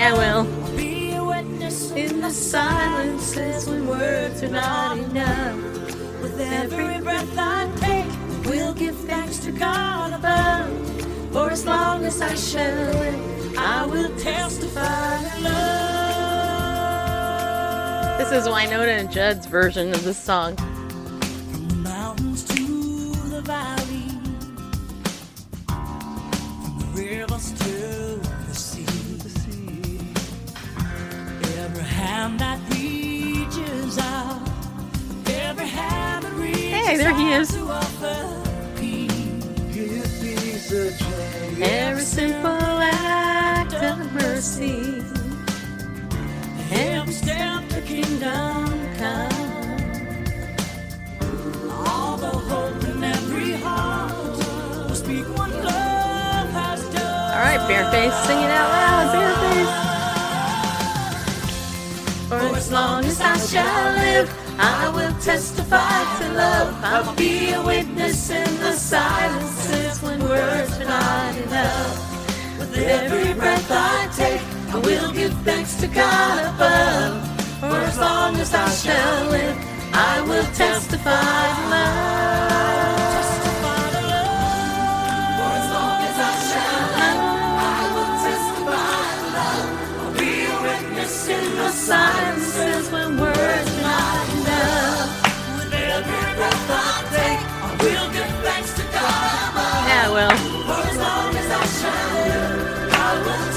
I will. Be a witness In the silences when words are not enough. with every breath I take. We'll give thanks to God above. For as long as I shall live, I will testify love. This is Wynonna and Judd's version of this song. From the mountains to the valley, from the rivers to Hey, there he is. to offer peace. Every simple act of mercy. Every step the kingdom come. All the hope in every heart will speak what love has done. All right, Bareface, sing it out loud, Bareface. For as long as I shall live, I will testify to love. I'll be a witness in the silences when words are not enough. With every breath I take, I will give thanks to God above. For as long as I shall live, I will testify to love. Silences when words are not enough. With every breath I take, I will give thanks to God. Yeah, well. For as long as I shall I will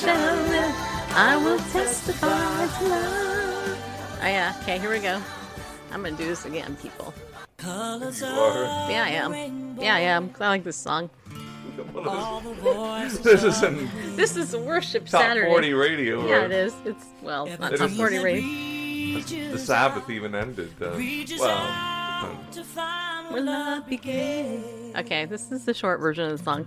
shall live, I will testify to love. Oh yeah, okay, here we go. I'm gonna do this again, people. Colors of Yeah, I am. Yeah, I am. 'cause I like this song. all the voices This is in This is worship top Saturday. 40 radio. Yeah, or it is. It's well, it's not It top is. 40 radio. The Sabbath even ended. Uh, reaches well, out to find When love began. Okay, this is the short version of the song.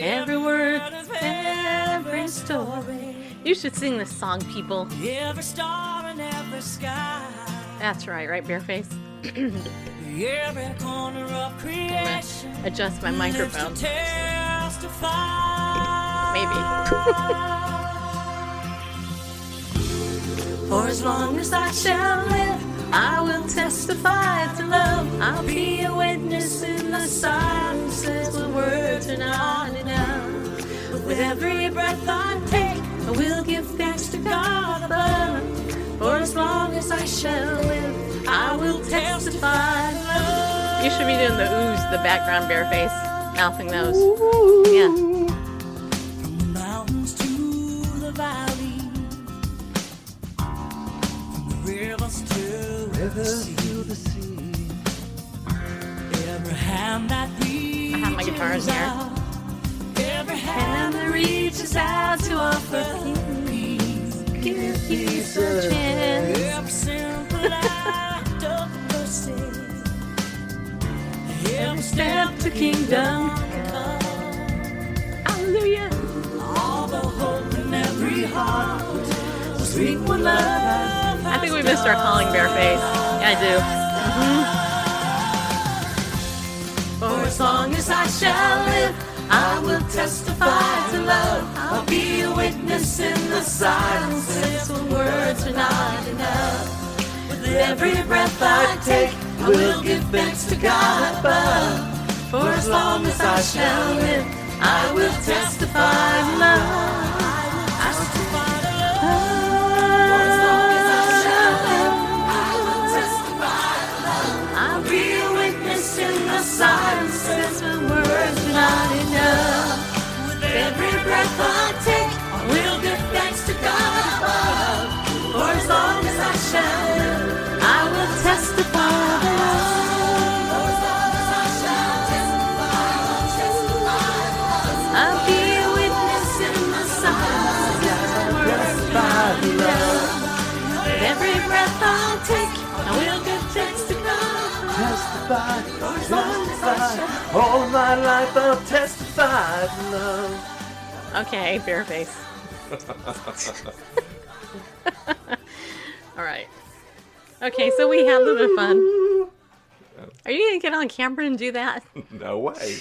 Every word, every story. You should sing this song, people. every star and every sky, That's right, right, Bareface? every corner of creation. Adjust my microphone. lives to testify. Maybe. For as long as I shall live, I will testify to love. I'll be a witness in the silences when words are not enough. With every breath I take, I will give thanks to God above. For as long as I shall live, I will testify to love. You should be doing the ooze, the background bareface, mouthing those. Yeah. From the mountains to the valley, I have my guitar in here. out, every hand that reaches out to offer peace. Give peace a chance. Every simple act of mercy, every step to kingdom come. Hallelujah. All the hope in every heart speak what love I think we missed our calling, Bareface. Yeah, I do. Mm-hmm. For as long as I shall live, I will testify to love. I'll be a witness in the silences when words are not enough. With every breath I take, I will give thanks to God above. For as long as I shall live, I will testify to love. silence says my words are not enough. With every breath I take, I will give thanks to God above. For as long as I shall I will testify. Testify, For as long as I shall. All my life I'll testify to love. Okay, Bareface. All right. Okay, so we had a little bit of fun. Are you gonna get on camera and do that? No way.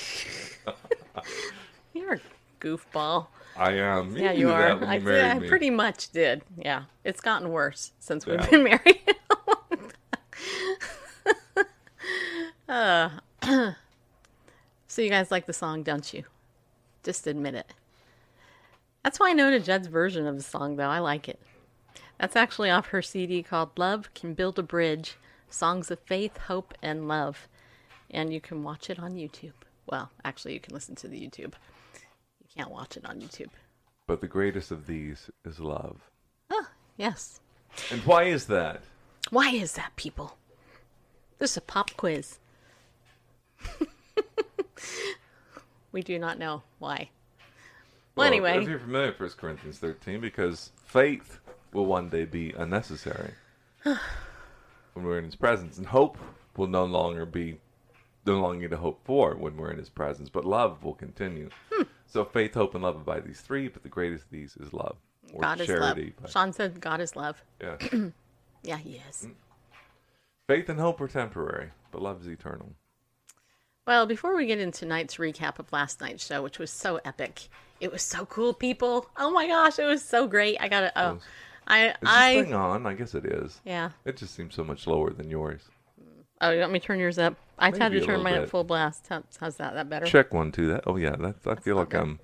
You're a goofball. I am. Yeah, you are. I, you I pretty much did. Yeah, it's gotten worse since we've Yeah. been married. Uh, so you guys like the song, don't you? Just admit it. That's why Wynonna Judd's version of the song, though. I like it. That's actually off her CD called Love Can Build a Bridge Songs of Faith, Hope, and Love. And you can watch it on YouTube. Well, actually, you can listen to the YouTube. You can't watch it on YouTube. But the greatest of these is love. Oh, yes. And why is that? Why is that, people? This is a pop quiz. we do not know why. Well, If anyway, you're familiar with 1 Corinthians 13, because faith will one day be unnecessary when we're in His presence, and hope will no longer be no longer to hope for when we're in His presence, but love will continue. Hmm. So faith, hope, and love abide these three, but the greatest of these is love or God is love. but- Sean said God is love. yeah. Yeah, he is. faith and hope are temporary, but love is eternal. Well, before we get into tonight's recap of last night's show, which was so epic, it was so cool, people. Oh my gosh, it was so great. I got to. Oh, I. Is this I. thing on? I guess it is. Yeah. It just seems so much lower than yours. Oh, you want me to turn yours up? I had Maybe to turn mine up full blast. How, how's that? That better? Check one, too. That. Oh yeah, that's. I feel like good. I'm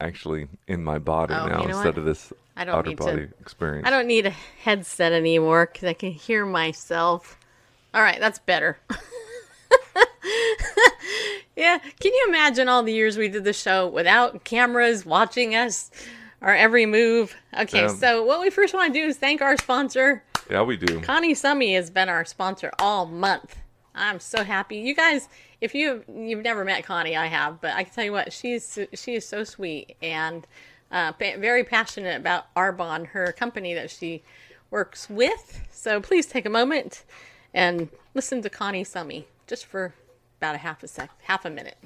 actually in my body Oh, now you know instead what? of this I don't outer need to- body experience. I don't need a headset anymore because I can hear myself. All right, that's better. yeah, can you imagine all the years we did the show without cameras watching us, our every move? Okay, Yeah. so what we first want to do is thank our sponsor. Yeah, we do. Connie Summey has been our sponsor all month. I'm so happy. You guys, if you you've never met Connie, I have, but I can tell you what, she's she is so sweet and uh, pa- very passionate about Arbonne, her company that she works with. So please take a moment and listen to Connie Summey just for about a half a sec, half a minute.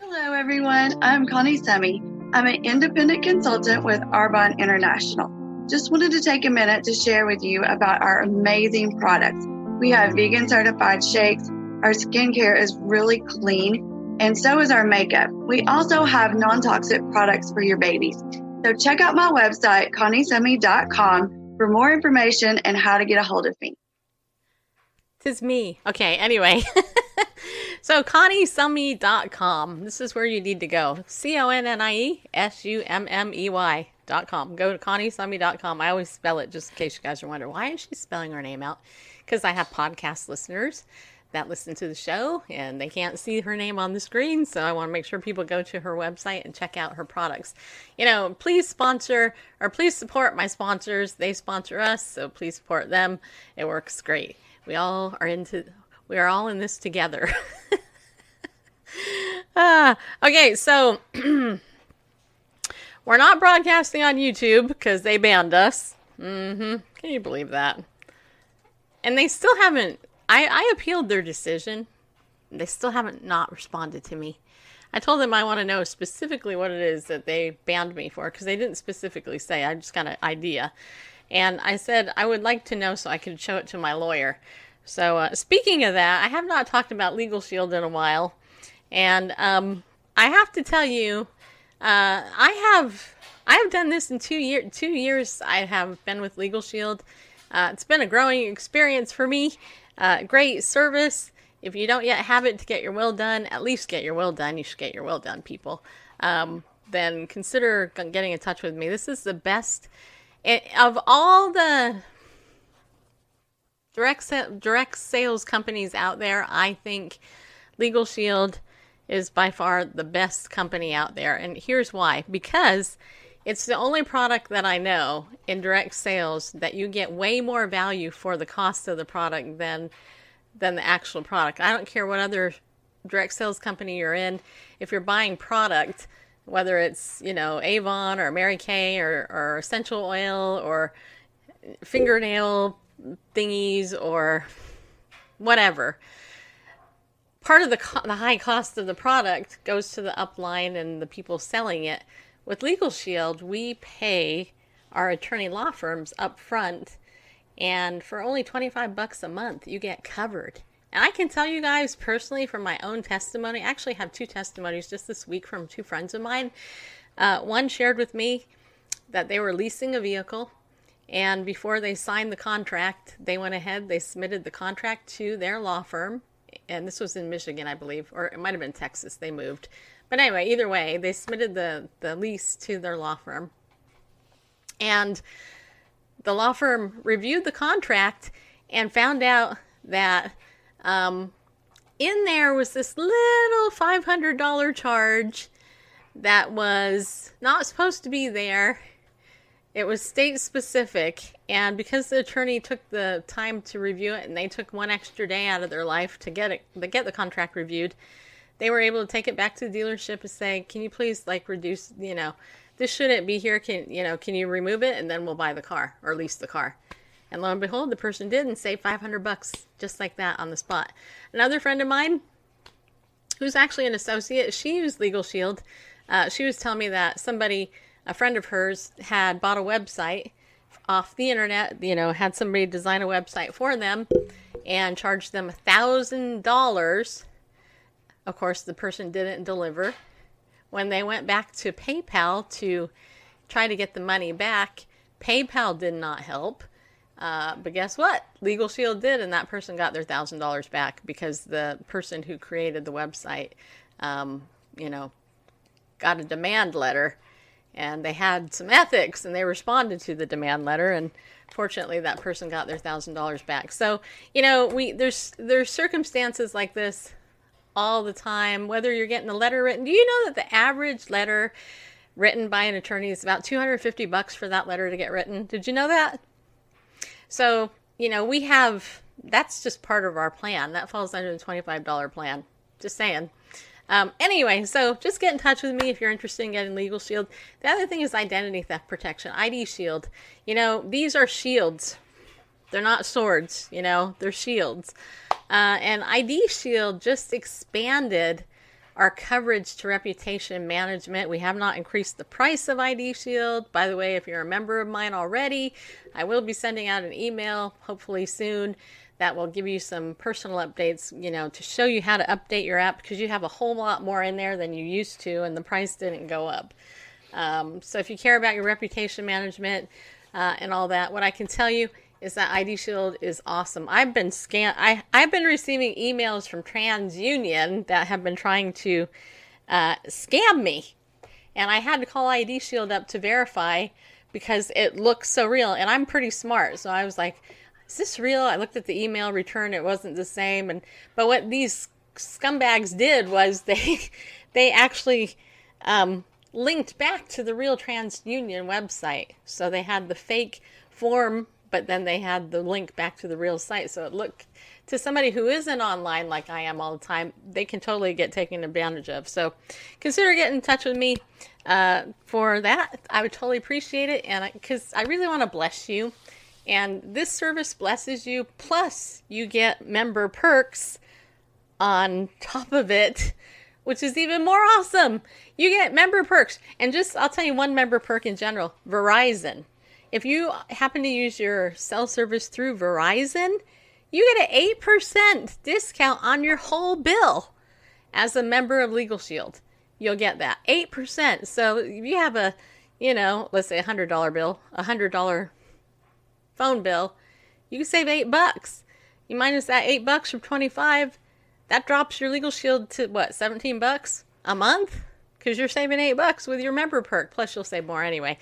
Hello, everyone. I'm Connie Summey. I'm an independent consultant with Arbonne International. Just wanted to take a minute to share with you about our amazing products. We have vegan certified shakes. Our skincare is really clean, and so is our makeup. We also have non toxic products for your babies. So check out my website, conniesummey.com, for more information and how to get a hold of me. Tis me. Okay, anyway. so ConnieSummey.com. This is where you need to go. C O N N I E S U M M E Y dot com. Go to ConnieSummey.com. I always spell it just in case you guys are wondering why is she spelling her name out? Because I have podcast listeners that listen to the show and they can't see her name on the screen. So I want to make sure people go to her website and check out her products. You know, please sponsor or please support my sponsors. They sponsor us, so please support them. It works great. We all are into we are all in this together. ah, okay, so we're not broadcasting on YouTube because they banned us. hmm Can you believe that? And they still haven't. I, I appealed their decision. They still haven't not responded to me. I told them I want to know specifically what it is that they banned me for because they didn't specifically say. I just got an idea. And I said I would like to know so I could show it to my lawyer. So, uh, speaking of that, I have not talked about Legal Shield in a while. And um, I have to tell you, uh, I have I have done this in two year two years. I have been with Legal Shield. Uh, it's been a growing experience for me. Uh, great service. If you don't yet have it to get your will done, at least get your will done. You should get your will done, people. Um, then consider getting in touch with me. This is the best it, of all the direct sa- direct sales companies out there. I think Legal Shield is by far the best company out there, and here's why: because It's the only product that I know in direct sales that you get way more value for the cost of the product than than the actual product. I don't care what other direct sales company you're in. If you're buying product, whether it's you know Avon or Mary Kay or, or essential oil or fingernail thingies or whatever, part of the co- the high cost of the product goes to the upline and the people selling it. With Legal Shield, we pay our attorney law firms up front and for only 25 bucks a month you get covered. And I can tell you guys personally from my own testimony, I actually have two testimonies just this week from two friends of mine. Uh, one shared with me that they were leasing a vehicle and before they signed the contract, they went ahead, they submitted the contract to their law firm. And this was in Michigan, I believe, or it might have been Texas. They moved. But anyway, either way, they submitted the, the lease to their law firm. And the law firm reviewed the contract and found out that um, in there was this little $500 charge that was not supposed to be there. It was state specific, and because the attorney took the time to review it, and they took one extra day out of their life to get it, to get the contract reviewed, they were able to take it back to the dealership and say, "Can you please like reduce? You know, this shouldn't be here. Can you know? Can you remove it, and then we'll buy the car or lease the car." And lo and behold, the person did and saved 500 bucks just like that on the spot. Another friend of mine, who's actually an associate, she used Legal Shield. Uh, she was telling me that somebody, a friend of hers, had bought a website off the internet, you know, had somebody design a website for them and charged them a thousand dollars. Of course, the person didn't deliver. When they went back to PayPal to try to get the money back, PayPal did not help. Uh, but guess what? Legal Shield did, and that person got their thousand dollars back because the person who created the website, um, you know, got a demand letter, and they had some ethics, and they responded to the demand letter, and fortunately, that person got their thousand dollars back. So, you know, we there's there's circumstances like this all the time. Whether you're getting a letter written, do you know that the average letter written by an attorney is about 250 bucks for that letter to get written? Did you know that? So, you know, we have that's just part of our plan. That falls under the $25 plan. Just saying. Um, anyway, so just get in touch with me if you're interested in getting Legal Shield. The other thing is identity theft protection, ID Shield. You know, these are shields. They're not swords, you know, they're shields. Uh, and ID Shield just expanded our coverage to reputation management. We have not increased the price of ID Shield. By the way, if you're a member of mine already, I will be sending out an email hopefully soon that will give you some personal updates, you know, to show you how to update your app because you have a whole lot more in there than you used to and the price didn't go up. Um, so if you care about your reputation management uh, and all that, what I can tell you is that ID Shield is awesome. I've been scan I I've been receiving emails from TransUnion that have been trying to uh, scam me, and I had to call ID Shield up to verify because it looks so real. And I'm pretty smart, so I was like, "Is this real?" I looked at the email return; it wasn't the same. And but what these scumbags did was they they actually um, linked back to the real TransUnion website, so they had the fake form but then they had the link back to the real site. So it looked to somebody who isn't online like I am all the time, they can totally get taken advantage of. So consider getting in touch with me uh, for that. I would totally appreciate it, and because I, I really want to bless you, and this service blesses you. Plus, you get member perks on top of it. Which is even more awesome. You get member perks. And just, I'll tell you one member perk in general Verizon. If you happen to use your cell service through Verizon, you get an 8% discount on your whole bill as a member of Legal Shield. You'll get that 8%. So if you have a, you know, let's say a $100 bill, a $100 phone bill, you save 8 bucks. You minus that 8 bucks from 25, that drops your Legal Shield to what, 17 bucks a month? Cuz you're saving 8 bucks with your member perk. Plus you'll save more anyway.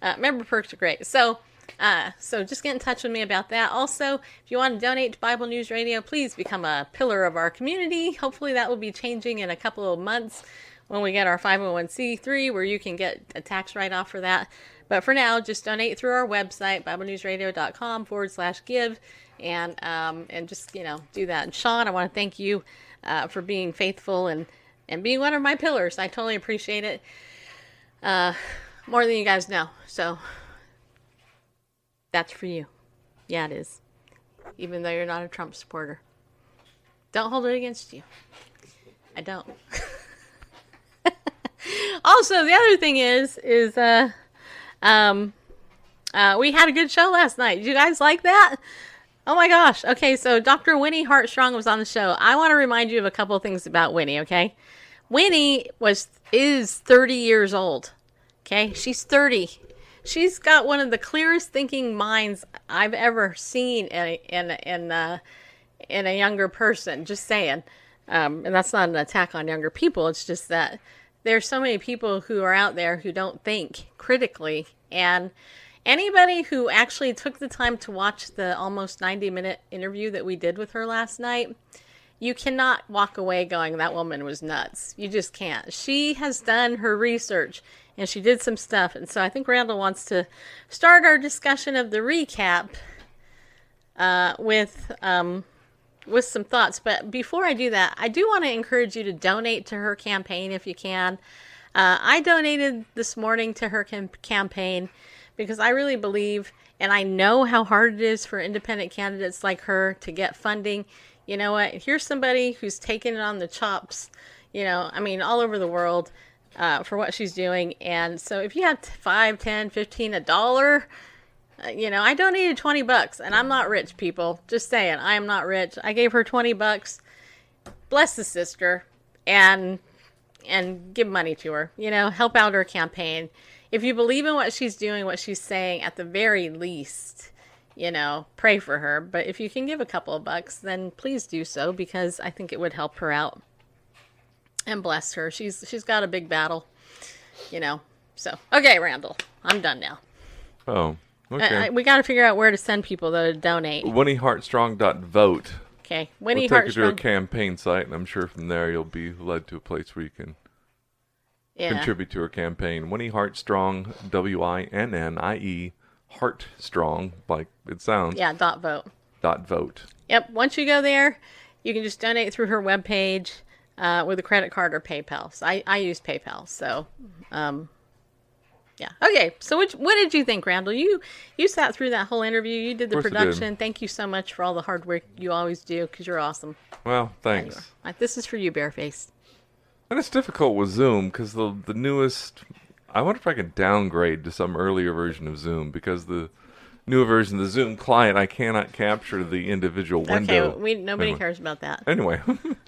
Uh, member perks are great. So, uh, so just get in touch with me about that. Also, if you want to donate to Bible News Radio, please become a pillar of our community. Hopefully, that will be changing in a couple of months. when we get our 501c3 where you can get a tax write off for that. But for now, just donate through our website, BibleNewsRadio.com forward slash give, and um, and just you know do that. And Sean, I want to thank you uh, for being faithful and and being one of my pillars. I totally appreciate it uh, more than you guys know. So that's for you. Yeah, it is. Even though you're not a Trump supporter, don't hold it against you. I don't. also, the other thing is, is uh, um, uh, we had a good show last night. Did you guys like that? Oh my gosh. Okay, so Dr. Winnie Heartstrong was on the show. I want to remind you of a couple of things about Winnie, okay? Winnie was is 30 years old. Okay? She's 30. She's got one of the clearest thinking minds I've ever seen in in in a, in a younger person. Just saying. Um, and that's not an attack on younger people. It's just that there's so many people who are out there who don't think critically. And anybody who actually took the time to watch the almost 90 minute interview that we did with her last night you cannot walk away going that woman was nuts. You just can't. She has done her research and she did some stuff. And so i think randall wants to start our discussion of the recap uh, with um, with some thoughts. But before I do that, I do want to encourage you to donate to her campaign if you can. Uh, I donated this morning to her cam- campaign because I really believe and I know how hard it is for independent candidates like her to get funding. You know what? Here's somebody who's taken it on the chops, you know, I mean, all over the world uh, for what she's doing. And so if you have 5, 10, 15, a dollar, Uh, you know, I donated 20 bucks and I'm not rich, people. Just saying, I am not rich. I gave her 20 bucks. Bless the sister and and give money to her. You know, help out her campaign. If you believe in what she's doing, what she's saying, at the very least, you know, pray for her. But if you can give a couple of bucks, then please do so because I think it would help her out. And bless her. She's she's got a big battle, you know. So, okay, Randall, I'm done now. Oh, okay. I, we got to figure out where to send people to donate. WinnieHeartstrong.vote. Okay, We'll Winnie take you to a campaign site, and I'm sure from there you'll be led to a place where you can Yeah. contribute to her campaign. Winnie Heartstrong, W I N N I E, Heartstrong, like it sounds. Yeah, dot vote. Dot vote. Yep. Once you go there, you can just donate through her webpage uh, with a credit card or PayPal. So I, I use PayPal. So, um, yeah. Okay. So which, what did you think, Randall? You you sat through that whole interview. You did the I did. production. Thank you so much for all the hard work you always do because you're awesome. Well, thanks. Like, this is for you, Bareface. And it's difficult with Zoom because the the newest. I wonder if I can downgrade to some earlier version of Zoom because the newer version of the Zoom client I cannot capture the individual window. Okay. We nobody Anyway. cares about that. Anyway,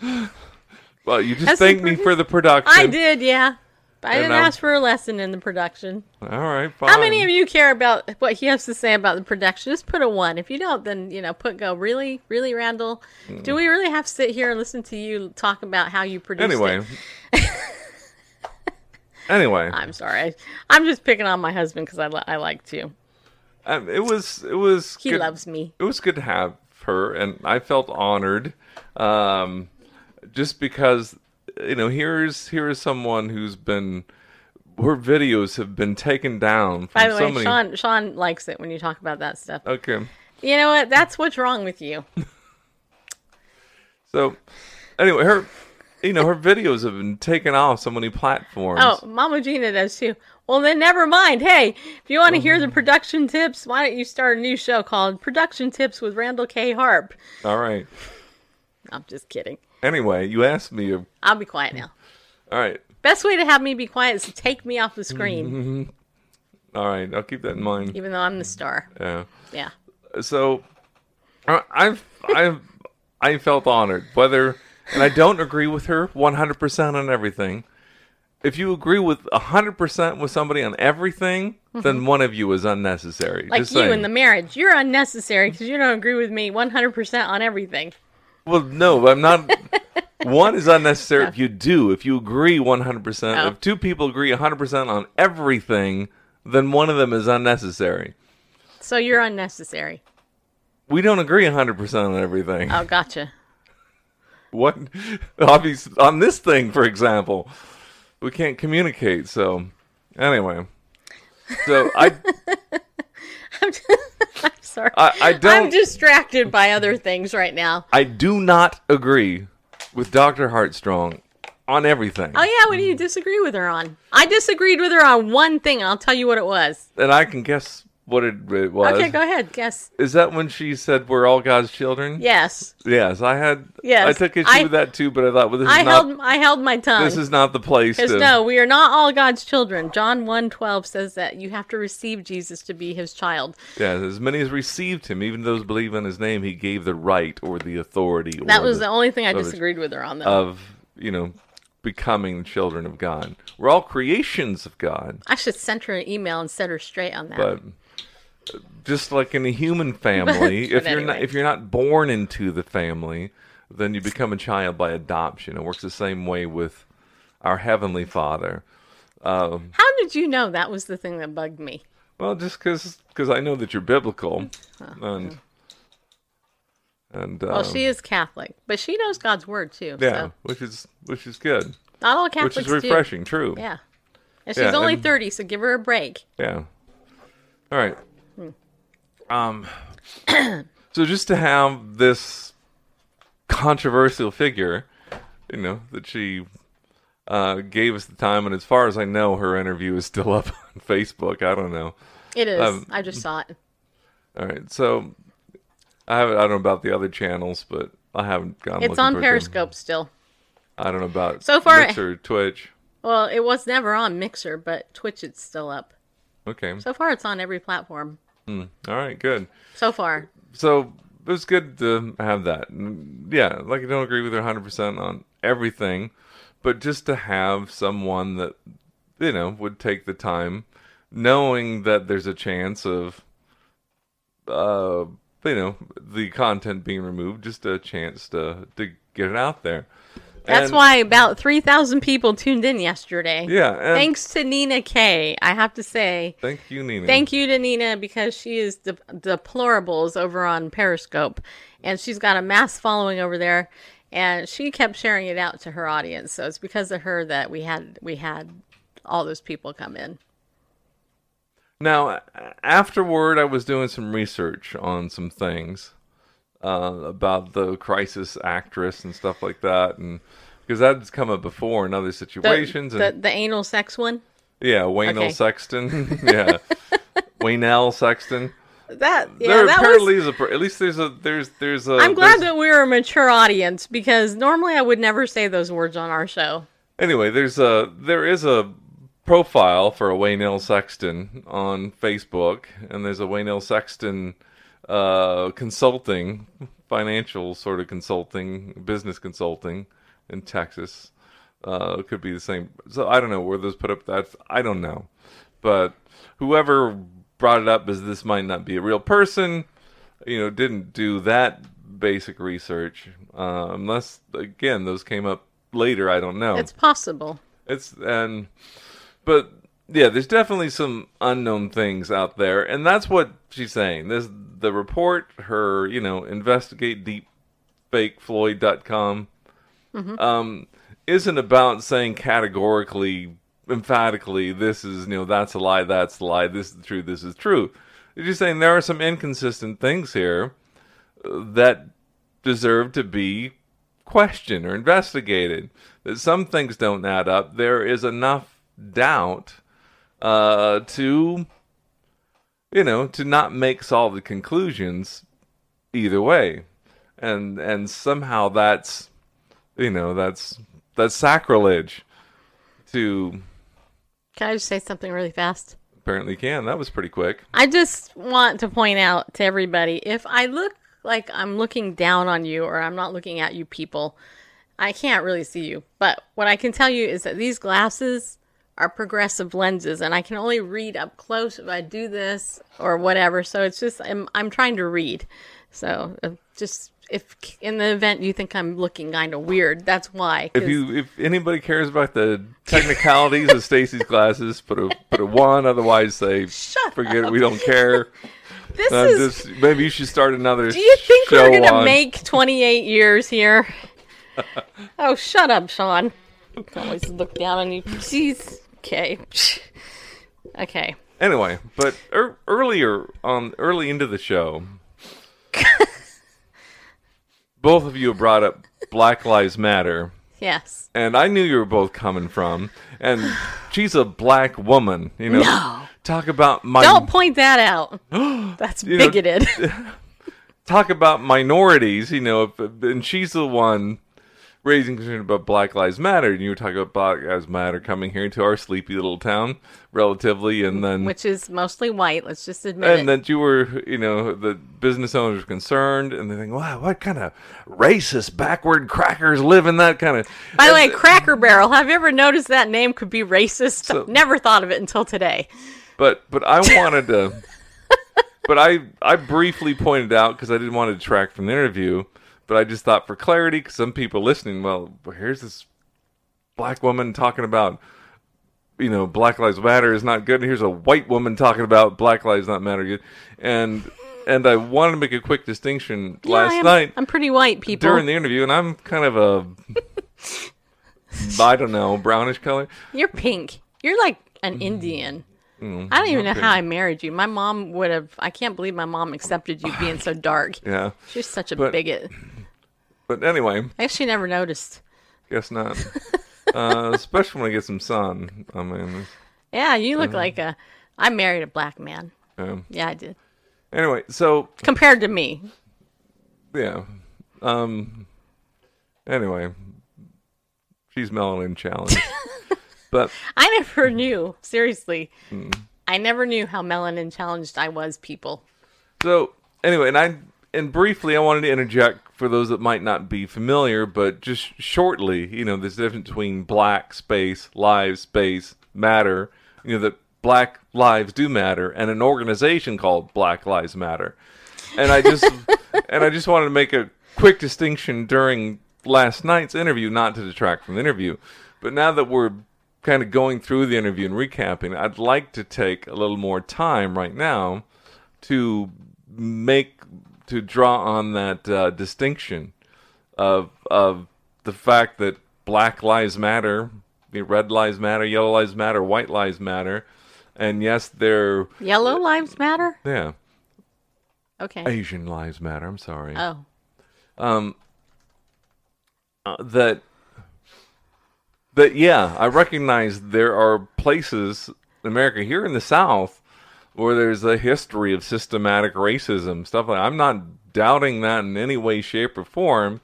well, you just the thanked me for the production. I did. Yeah. I didn't ask for a lesson in the production. All right, fine. How many of you care about what he has to say about the production? Just put a one. If you don't, then you know, put go. Really, really, Randall? Mm. Do we really have to sit here and listen to you talk about how you produce? Anyway. it? anyway, I'm sorry. I'm just picking on my husband because I, li- I like to. um, it was it was He good- loves me. It was good to have her, and I felt honored, um, just because you know here's here is someone who's been her videos have been taken down By the so way, many. Sean Sean likes it when you talk about that stuff. Okay, You know what? That's what's wrong with you. so anyway, her you know her videos have been taken off so many platforms. Oh, Mama Gina does too. Well, then never mind. Hey, if you want to hear the Mm-hmm. production tips, why don't you start a new show called Production Tips with Randall K. Harp? All right. I'm just kidding. Anyway, you asked me. All I'll be quiet now. All right. Best way to have me be quiet is to take me off the screen, Mm-hmm. All right. I'll keep that in mind. even though I'm the star. Yeah. Yeah. so I- I've I've I felt honored. Whether and I don't agree with her 100% on everything. If you agree with 100% with somebody on everything, then one of you is unnecessary. Mm-hmm. Like Just you saying. in the marriage, you're unnecessary because you don't agree with me 100% on everything. Well, no, I'm not. one is unnecessary if you do. If you agree 100%, Oh. if two people agree 100% on everything, then one of them is unnecessary. So you're unnecessary. We don't agree 100% on everything. Oh, gotcha. What? Obviously, on this thing, for example. we can't communicate. So anyway, so I I'm sorry. I, I I'm distracted by other things right now. I do not agree with Dr. Heartstrong on everything. Oh yeah, what do you disagree with her on? I disagreed with her on one thing, and I'll tell you what it was. And I can guess what it, it was. Okay, go ahead. Guess. Is that when she said we're all God's children? Yes, Yes, I had. Yes, I took issue I- with that too, but I thought, well, this I is not. held I held my tongue. This is not the place to. no, we are not all God's children. John 1.12 says that you have to receive Jesus to be his child. Yeah, as many as received him, even those believe in his name, he gave the right or the authority. That or was the only thing I disagreed with her on, though. Of you know, becoming children of God. We're all creations of God, I should send her an email and set her straight on that. but just like in a human family, if you're not if you're not born into the family, then you become a child by adoption. It works the same way with our heavenly Father. Um, How did you know that was the thing that bugged me? Well, just because because I know that you're biblical, Oh, and and um, Well, she is Catholic, but she knows God's word too. yeah, So. which is which is good, Not all Catholics, which is do. refreshing. True. Yeah. And she's Yeah, only and- 30, so give her a break. Yeah. All right. Um. so just to have this controversial figure, you know, that she uh, gave us the time, and as far as I know, her interview is still up on Facebook. I don't know. It is. Um, I just saw it. All right. So I haven't. I don't know about the other channels, but I haven't gone. It's on. Periscope still. I don't know about So far- Mixer, Twitch. Well, it was never on Mixer, but Twitch it's still up. Okay. So far, it's on every platform. Hmm. All right. Good. So far. so it was good to have that. Yeah, like I don't agree with her 100% on everything, but just to have someone that, you know, would take the time, knowing that there's a chance of, uh, you know, the content being removed, just a chance to, to get it out there. That's And- why about 3,000 people tuned in yesterday. Yeah. Thanks to Nina K. I have to say, Thank you, Nina. thank you to Nina because she is de- deplorables over on Periscope. And she's got a mass following over there. And she kept sharing it out to her audience. So it's because of her that we had we had all those people come in. Now, afterward, I was doing some research on some things uh, about the crisis actress and stuff like that, and because that's come up before in other situations. the, and the anal sex one? yeah, Wayne L. Sexton, yeah, Wayne L. Sexton. That yeah, there that apparently was is a at least there's a there's there's a. I'm glad that we're a mature audience because normally I would never say those words on our show. Anyway, there's a there is a profile for a Wayne L. Sexton on Facebook, and there's a Wayne L. Sexton uh, consulting, financial sort of consulting, business consulting in Texas. Uh, could be the same. So I don't know where those put up. That I don't know, but whoever brought it up as this might not be a real person, you know, didn't do that basic research. Uh, unless again, those came up later. I don't know. It's possible. It's and but yeah, there's definitely some unknown things out there, and that's what she's saying. This the report, her you know investigate deepfakefloyd.com um, isn't about saying categorically, emphatically, this is you know that's a lie, that's a lie, this is true, this is true. It's just saying there are some inconsistent things here uh, that deserve to be questioned or investigated. That some things don't add up. There is enough doubt uh, to, you know, to not make solid conclusions either way, and and somehow that's, you know, that's that's sacrilege. To Can I just say something really fast? apparently can. That was pretty quick. I just want to point out to everybody if I look like I'm looking down on you or I'm not looking at you people, I can't really see you. But what I can tell you is that these glasses are progressive lenses and I can only read up close if I do this or whatever. So it's just I'm I'm trying to read. So uh, just if in the event you think I'm looking kind of weird, that's why. If you if anybody cares about the technicalities of Stacy's glasses, put a put a one. Otherwise, say Shut forget it. We don't care. this Uh, is just maybe you should start another. Do you think we're gonna on- make 28 years here? oh, shut up, Sean. Always look down on you. Jeez. Okay. Okay. Anyway, but er, earlier on, early into the show, both of you brought up Black Lives Matter, Yes. and I knew you were both coming from. And she's a black woman, you know. No. Talk about my Don't point that out. That's You know- bigoted. talk about minorities, you know, and she's the one raising concern about Black Lives Matter, and you were talking about Black Lives Matter coming here to our sleepy little town, relatively, and then Which is mostly white. Let's just admit and it. that you were, you know, the business owners were concerned, and they think, wow, what kind of racist, backward crackers live in that kind of. By the way, Cracker Barrel. Have you ever noticed that name could be racist? So- Never thought of it until today. But but I wanted to. but I I briefly pointed out because I didn't want to detract from the interview. But I just thought for clarity, because some people listening, well, here's this black woman talking about, you know, Black Lives Matter is not good. And here's a white woman talking about Black Lives not matter good. And and I wanted to make a quick distinction Yeah, last am- night I'm pretty white, people. during the interview, and I'm kind of a, I don't know, brownish color. You're pink. You're like an Indian. Mm, mm, I don't even know okay. how I married you. My mom would have. I can't believe my mom accepted you being so dark. Yeah. She's such a But- bigot. But anyway, I she never noticed. Guess not. uh, especially when I get some sun. I mean, Yeah, you look like a. I married a black man. um, Yeah, I did. anyway, so Compared to me, yeah. Um. Anyway, she's melanin challenged, but I never knew. Seriously, Hmm. I never knew how melanin challenged I was. People. so anyway, and I and briefly, I wanted to interject for those that might not be familiar, but just shortly, you know, there's a difference between black space, lives space, matter. You know that black lives do matter, and an organization called Black Lives Matter. And I just and I just wanted to make a quick distinction during last night's interview, not to detract from the interview, but now that we're kind of going through the interview and recapping, I'd like to take a little more time right now to make to draw on that uh, distinction of of the fact that Black Lives Matter, Red Lives Matter, Yellow Lives Matter, White Lives Matter, and yes, they're Yellow lives matter. yeah, Okay. Asian Lives Matter. I'm sorry. Oh, uh, that that yeah, I recognize there are places in America here in the South where there's a history of systematic racism stuff like that. I'm not doubting that in any way, shape, or form.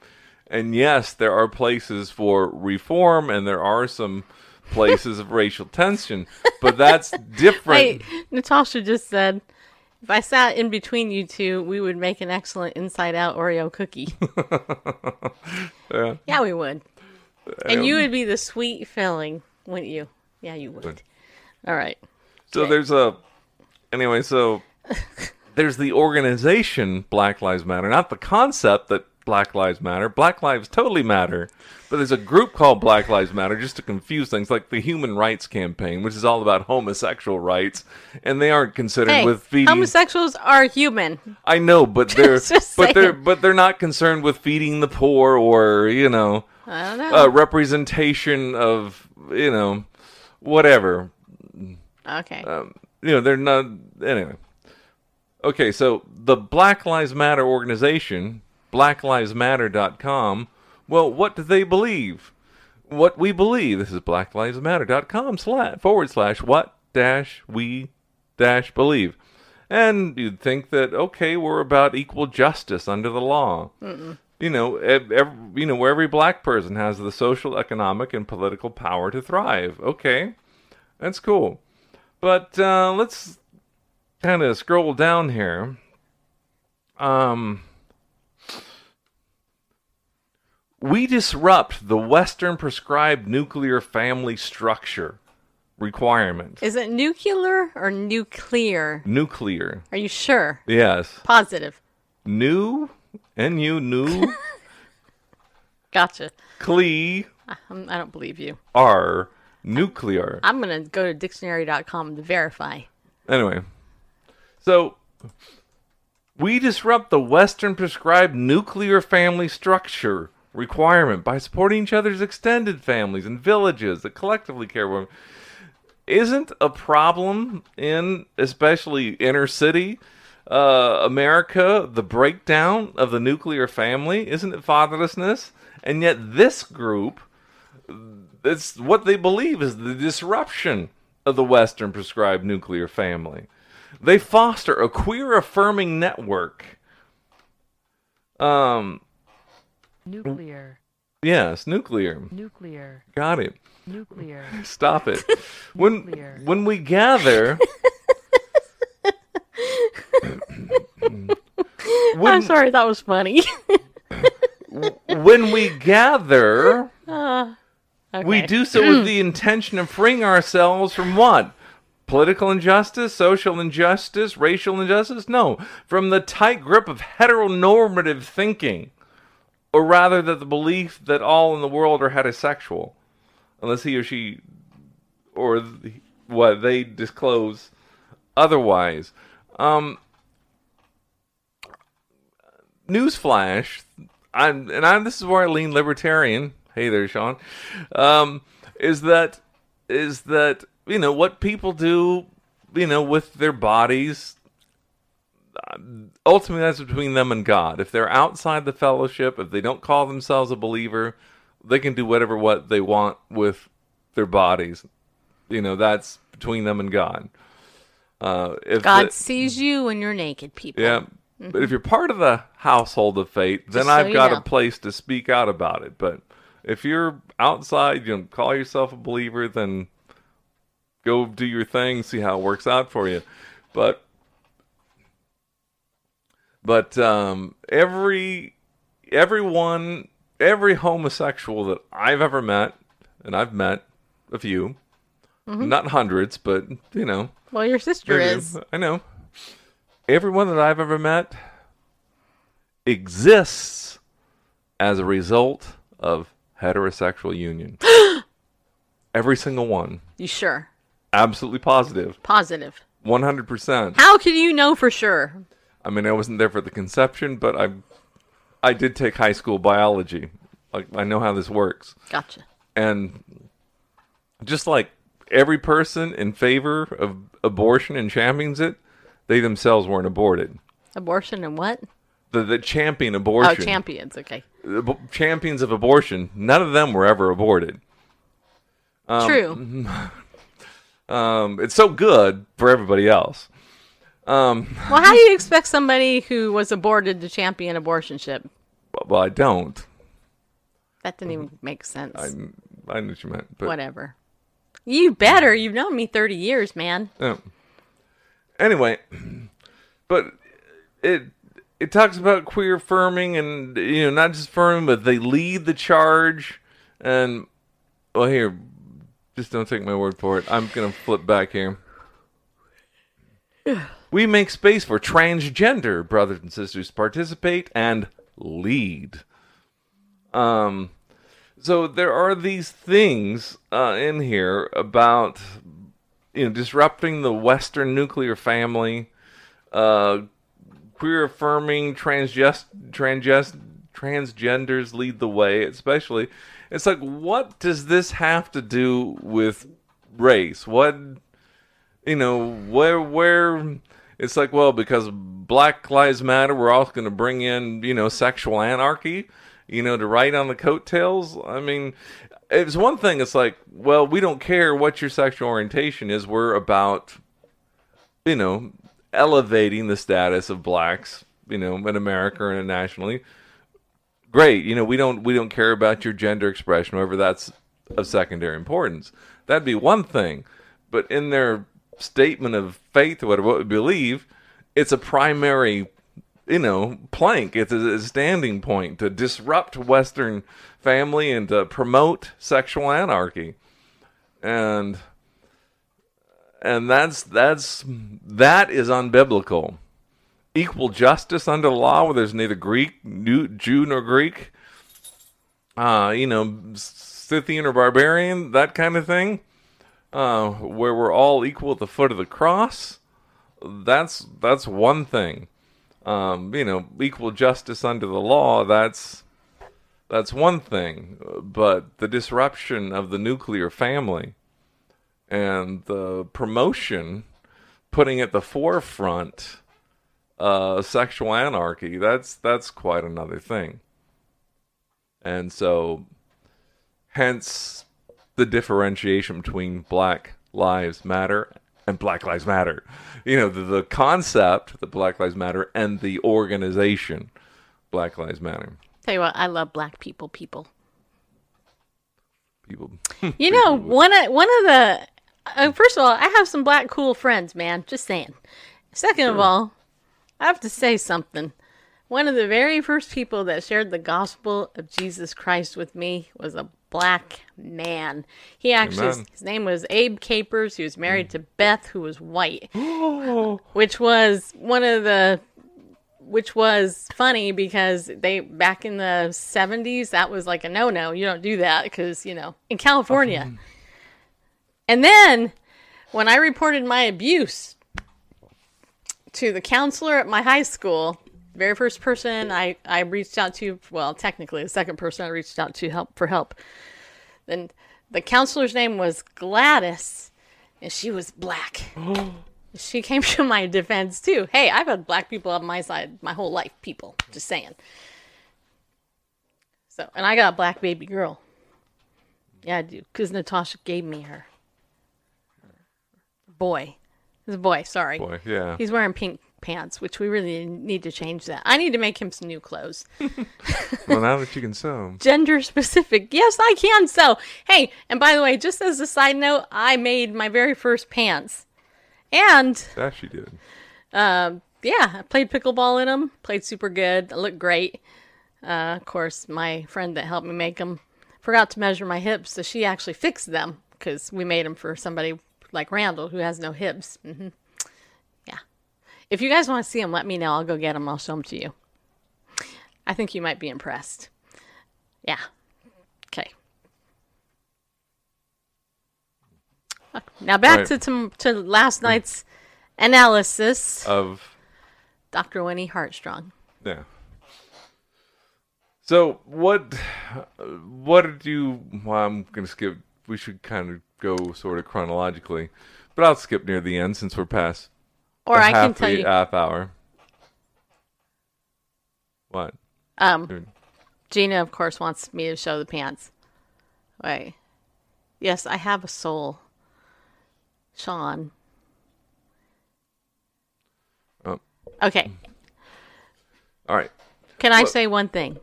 And yes, there are places for reform, and there are some places of racial tension, but that's different. wait. Natasha just said, if I sat in between you two, we would make an excellent inside-out Oreo cookie. Yeah. yeah, we would. And you um, would be the sweet filling, wouldn't you? Yeah, you would. All right. So there's a anyway. So there's the organization Black Lives Matter, not the concept that Black Lives Matter. Black Lives totally matter, but there's a group called Black Lives Matter just to confuse things, like the Human Rights Campaign, which is all about homosexual rights, and they aren't considered Hey, with feeding. homosexuals are human. I know, but they're but they're but they're not concerned with feeding the poor or you know I know. uh, representation of you know whatever okay. um, you know, they're not anyway. Okay, so the Black Lives Matter organization, blacklivesmatter.com, well, what do they believe? What we believe. This is blacklivesmatter.com slash forward slash what dash we dash believe. And you'd think that okay, we're about equal justice under the law. You know, ev- ev- you know, where every black person has the social, economic, and political power to thrive. Okay, that's cool. But uh, let's kind of scroll down here. Um, we disrupt the Western prescribed nuclear family structure requirement. Is it nuclear or nuclear? nuclear, Are you sure? yes. Positive. New, N U new, Gotcha. cle Um, I don't believe you. are nuclear. I'm going to go to dictionary.com to verify. Anyway, so we disrupt the Western prescribed nuclear family structure requirement by supporting each other's extended families and villages that collectively care for them isn't a problem in especially inner city uh, America, the breakdown of the nuclear family, isn't it fatherlessness? And yet this group, it's what they believe is the disruption of the Western prescribed nuclear family. They foster a queer affirming network. Um, Nuclear. yes, nuclear. Nuclear. Got it. Nuclear. Stop it. when Nuclear. when we gather I'm sorry, that was funny. when we gather Okay. We do so with the intention of freeing ourselves from what? Political injustice, social injustice, racial injustice? No, from the tight grip of heteronormative thinking. Or rather, that the belief that all in the world are heterosexual. Unless he or she, or the, what they disclose otherwise. Um, newsflash, I'm, and I'm. this is where I lean libertarian. Hey there, Sean. Um, is that is that you know what people do, you know, with their bodies. uh, Ultimately, that's between them and God. If they're outside the fellowship, if they don't call themselves a believer, they can do whatever what they want with their bodies. You know, that's between them and God. Uh, if God the- sees you when you're naked, people. yeah. But if you're part of the household of faith, then Mm-hmm. so I've you got know. a place to speak out about it. But if you're outside, you know, call yourself a believer, then go do your thing, see how it works out for you. But but um, every everyone every homosexual that I've ever met, and I've met a few, Mm-hmm. not hundreds, but you know, Well, your sister is. I know. Everyone that I've ever met exists as a result of heterosexual union. Every single one. You sure? Absolutely positive. Positive. 100%. How can you know for sure? I mean, I wasn't there for the conception, but I I did take high school biology. Like I know how this works. Gotcha. And just like every person in favor of abortion and champions it, they themselves weren't aborted. Abortion and what? The, the champion Oh, abortion. Oh, champions. Okay. the champions of abortion, none of them were ever aborted. True. Um, it's so good for everybody else. Um, Well, how do you expect somebody who was aborted to champion abortionship? but- well, I don't. That didn't even make sense. I, I knew what you meant, but Whatever. You better. You've known me 30 years, man. Yeah. Anyway, but it it talks about queer affirming and you know not just affirming, but they lead the charge. And well, here, just don't take my word for it. I'm gonna flip back here. We make space for transgender brothers and sisters to participate and lead. Um, so there are these things uh, in here about you know disrupting the Western nuclear family, uh, queer affirming transgest transgenders lead the way. Especially, it's like what does this have to do with race? What you know where where it's like well because black lives matter we're all going to bring in you know sexual anarchy you know to ride on the coattails i mean it's one thing it's like well we don't care what your sexual orientation is we're about you know elevating the status of blacks you know in america and nationally. Great you know we don't we don't care about your gender expression however that's of secondary importance. That'd be one thing but in their statement of faith or whatever what we believe it's a primary you know plank. It's a, a standing point to disrupt western family and to promote sexual anarchy. And and that's that's that is unbiblical equal justice under the law where there's neither Greek, Jew, nor Greek, uh, you know, Scythian or barbarian, that kind of thing, uh, where we're all equal at the foot of the cross. That's that's one thing. Um, you know, equal justice under the law. That's that's one thing, but the disruption of the nuclear family and the promotion, putting at the forefront uh, sexual anarchy, that's that's quite another thing. And so, hence the differentiation between Black Lives Matter and Black Lives Matter. You know, the, the concept the Black Lives Matter and the organization Black Lives Matter. Tell you what, I love black people. People. People, You know, one of one of the uh, first of all, I have some black cool friends, man. Just saying. Second of all, I have to say something. One of the very first people that shared the gospel of Jesus Christ with me was a black man. He actually, Amen. his name was Abe Capers. He was married to Beth, who was white, which was one of the, which was funny because they back in the seventies that was like a no no. You don't do that because you know in California. And then when I reported my abuse to the counselor at my high school, very first person I, I reached out to, well, technically the second person I reached out to help for help. Then the counselor's name was Gladys, and she was black. she came to my defense too. Hey, I've had black people on my side my whole life, people. Just saying. So, and I got a black baby girl. Yeah, I do, because Natasha gave me her. Boy. It's a boy, sorry. boy, yeah. He's wearing pink pants, which we really need to change that. I need to make him some new clothes. well, now that you can sew, Gender specific. Yes, I can sew. Hey, and by the way, just as a side note, I made my very first pants. And that she did. um, yeah, I played pickleball in them. Played super good. I looked great. Uh, of course, my friend that helped me make them forgot to measure my hips, so she actually fixed them because we made them for somebody like Randall who has no hips. hmm Yeah. If you guys want to see them, let me know. I'll go get them. I'll show them to you. I think you might be impressed. Yeah. Okay. Now back Right. to, to to last night's analysis. Of Dr. Winnie Heartstrong. Yeah. So what? What did you? Well, I'm gonna skip. We should kind of go sort of chronologically, but I'll skip near the end since we're past. Or the I can half tell you. half hour. What? Um, Gina, of course, wants me to show the pants. Wait. Yes, I have a soul. Sean. Oh, Okay. all right. Can I Well- say one thing?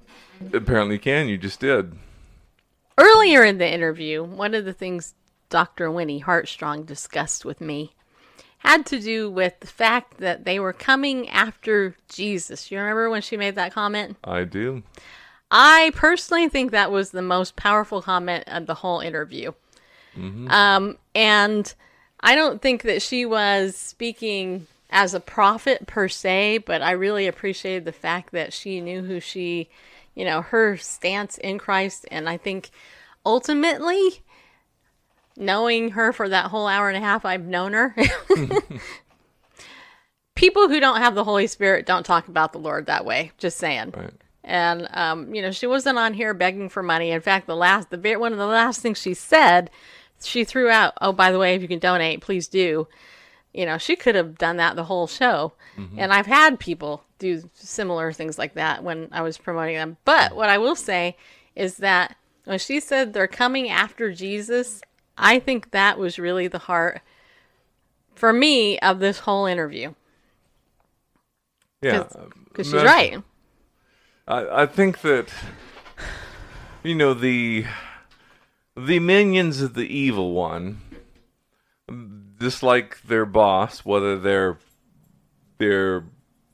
Apparently, you can. You just did. Earlier in the interview, one of the things Dr. Winnie Heartstrong discussed with me had to do with the fact that they were coming after Jesus. You remember when she made that comment? I do. I personally think that was the most powerful comment of the whole interview. Um, and I don't think that she was speaking as a prophet per se, but I really appreciated the fact that she knew who she, you know, her stance in Christ. And I think ultimately, knowing her for that whole hour and a half I've known her, people who don't have the Holy Spirit don't talk about the Lord that way. Just saying Right. and um, you know she wasn't on here begging for money. In fact, the last, the very one of the last things she said, she threw out, "Oh, by the way, if you can donate, please do." You know, she could have done that the whole show, mm-hmm. and I've had people do similar things like that when I was promoting them. But what I will say is that when she said they're coming after Jesus, I think that was really the heart for me of this whole interview Yeah. because she's right. I, I think that you know the the minions of the evil one, just like their boss, whether they're they're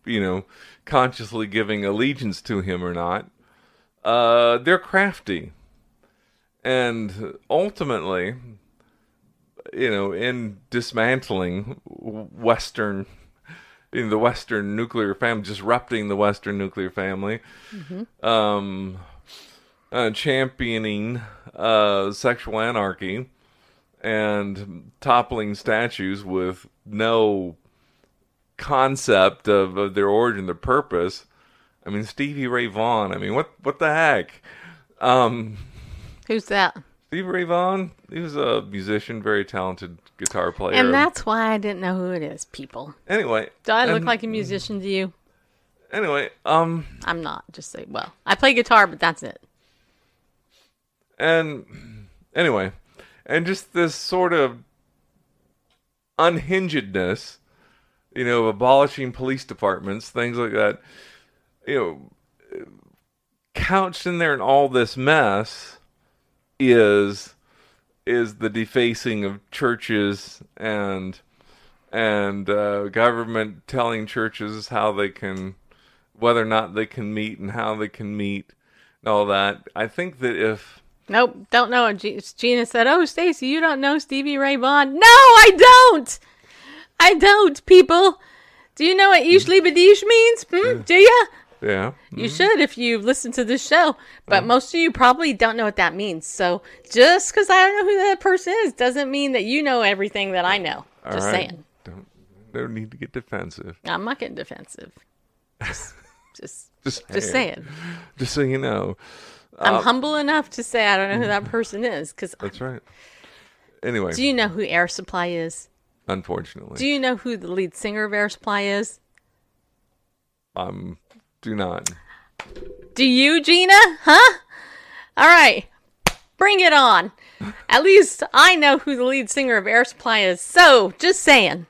you know consciously giving allegiance to him or not, uh, they're crafty, and ultimately, you know, in dismantling Western in the Western nuclear family, disrupting the Western nuclear family, um, uh, championing uh, sexual anarchy, and toppling statues with no concept of, of their origin, their purpose. I mean, Stevie Ray Vaughan. I mean, what what the heck? Um, Who's that? Stevie Ray Vaughan, he was a musician, very talented guitar player. And that's why I didn't know who it is, people. anyway. Do I look and- like a musician to you? Anyway, um, I'm not. Just say, well, I play guitar, but that's it. and anyway, and just this sort of unhingedness, you know, of abolishing police departments, things like that, you know, couched in there in all this mess is is the defacing of churches and and uh, government telling churches how they can whether or not they can meet and how they can meet and all that. I think that if Nope, don't know. Gina said, "Oh, Stacy, you don't know Stevie Ray Vaughan." No, I don't. I don't. People, do you know what "Usually Badish" means? Hmm? Do you? yeah, You should if you've listened to this show. But most of you probably don't know what that means. So just because I don't know who that person is doesn't mean that you know everything that I know. all Just right. saying. Don't no need to get defensive. I'm not getting defensive. Just, just, Just just saying. Just so you know. I'm humble enough to say I don't know who that person is. Because That's right. Anyway, do you know who Air Supply is? unfortunately, Do you know who the lead singer of Air Supply is? um, do not. Do you, Gina? Huh? All right. Bring it on. At least I know who the lead singer of Air Supply is. So, just saying.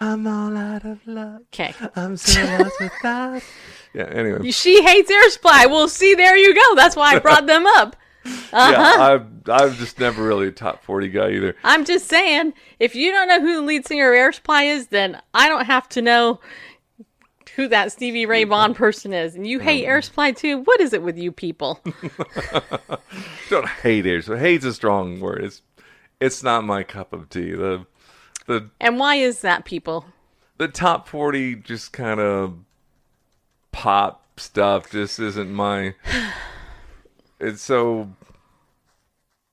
I'm all out of love. Okay. I'm so lost without. Yeah. Anyway. She hates Air Supply. Well, see, there you go. That's why I brought them up. Uh-huh. Yeah, I've I've just never really a top forty guy either. I'm just saying, if you don't know who the lead singer of Air Supply is, then I don't have to know who that Stevie Ray Vaughan person is. And you hate Air Supply too? What is it with you people? Don't hate Air So hate's a strong word. It's it's not my cup of tea. The the And why is that, people? the top 40 just kind of pop stuff just isn't my it's so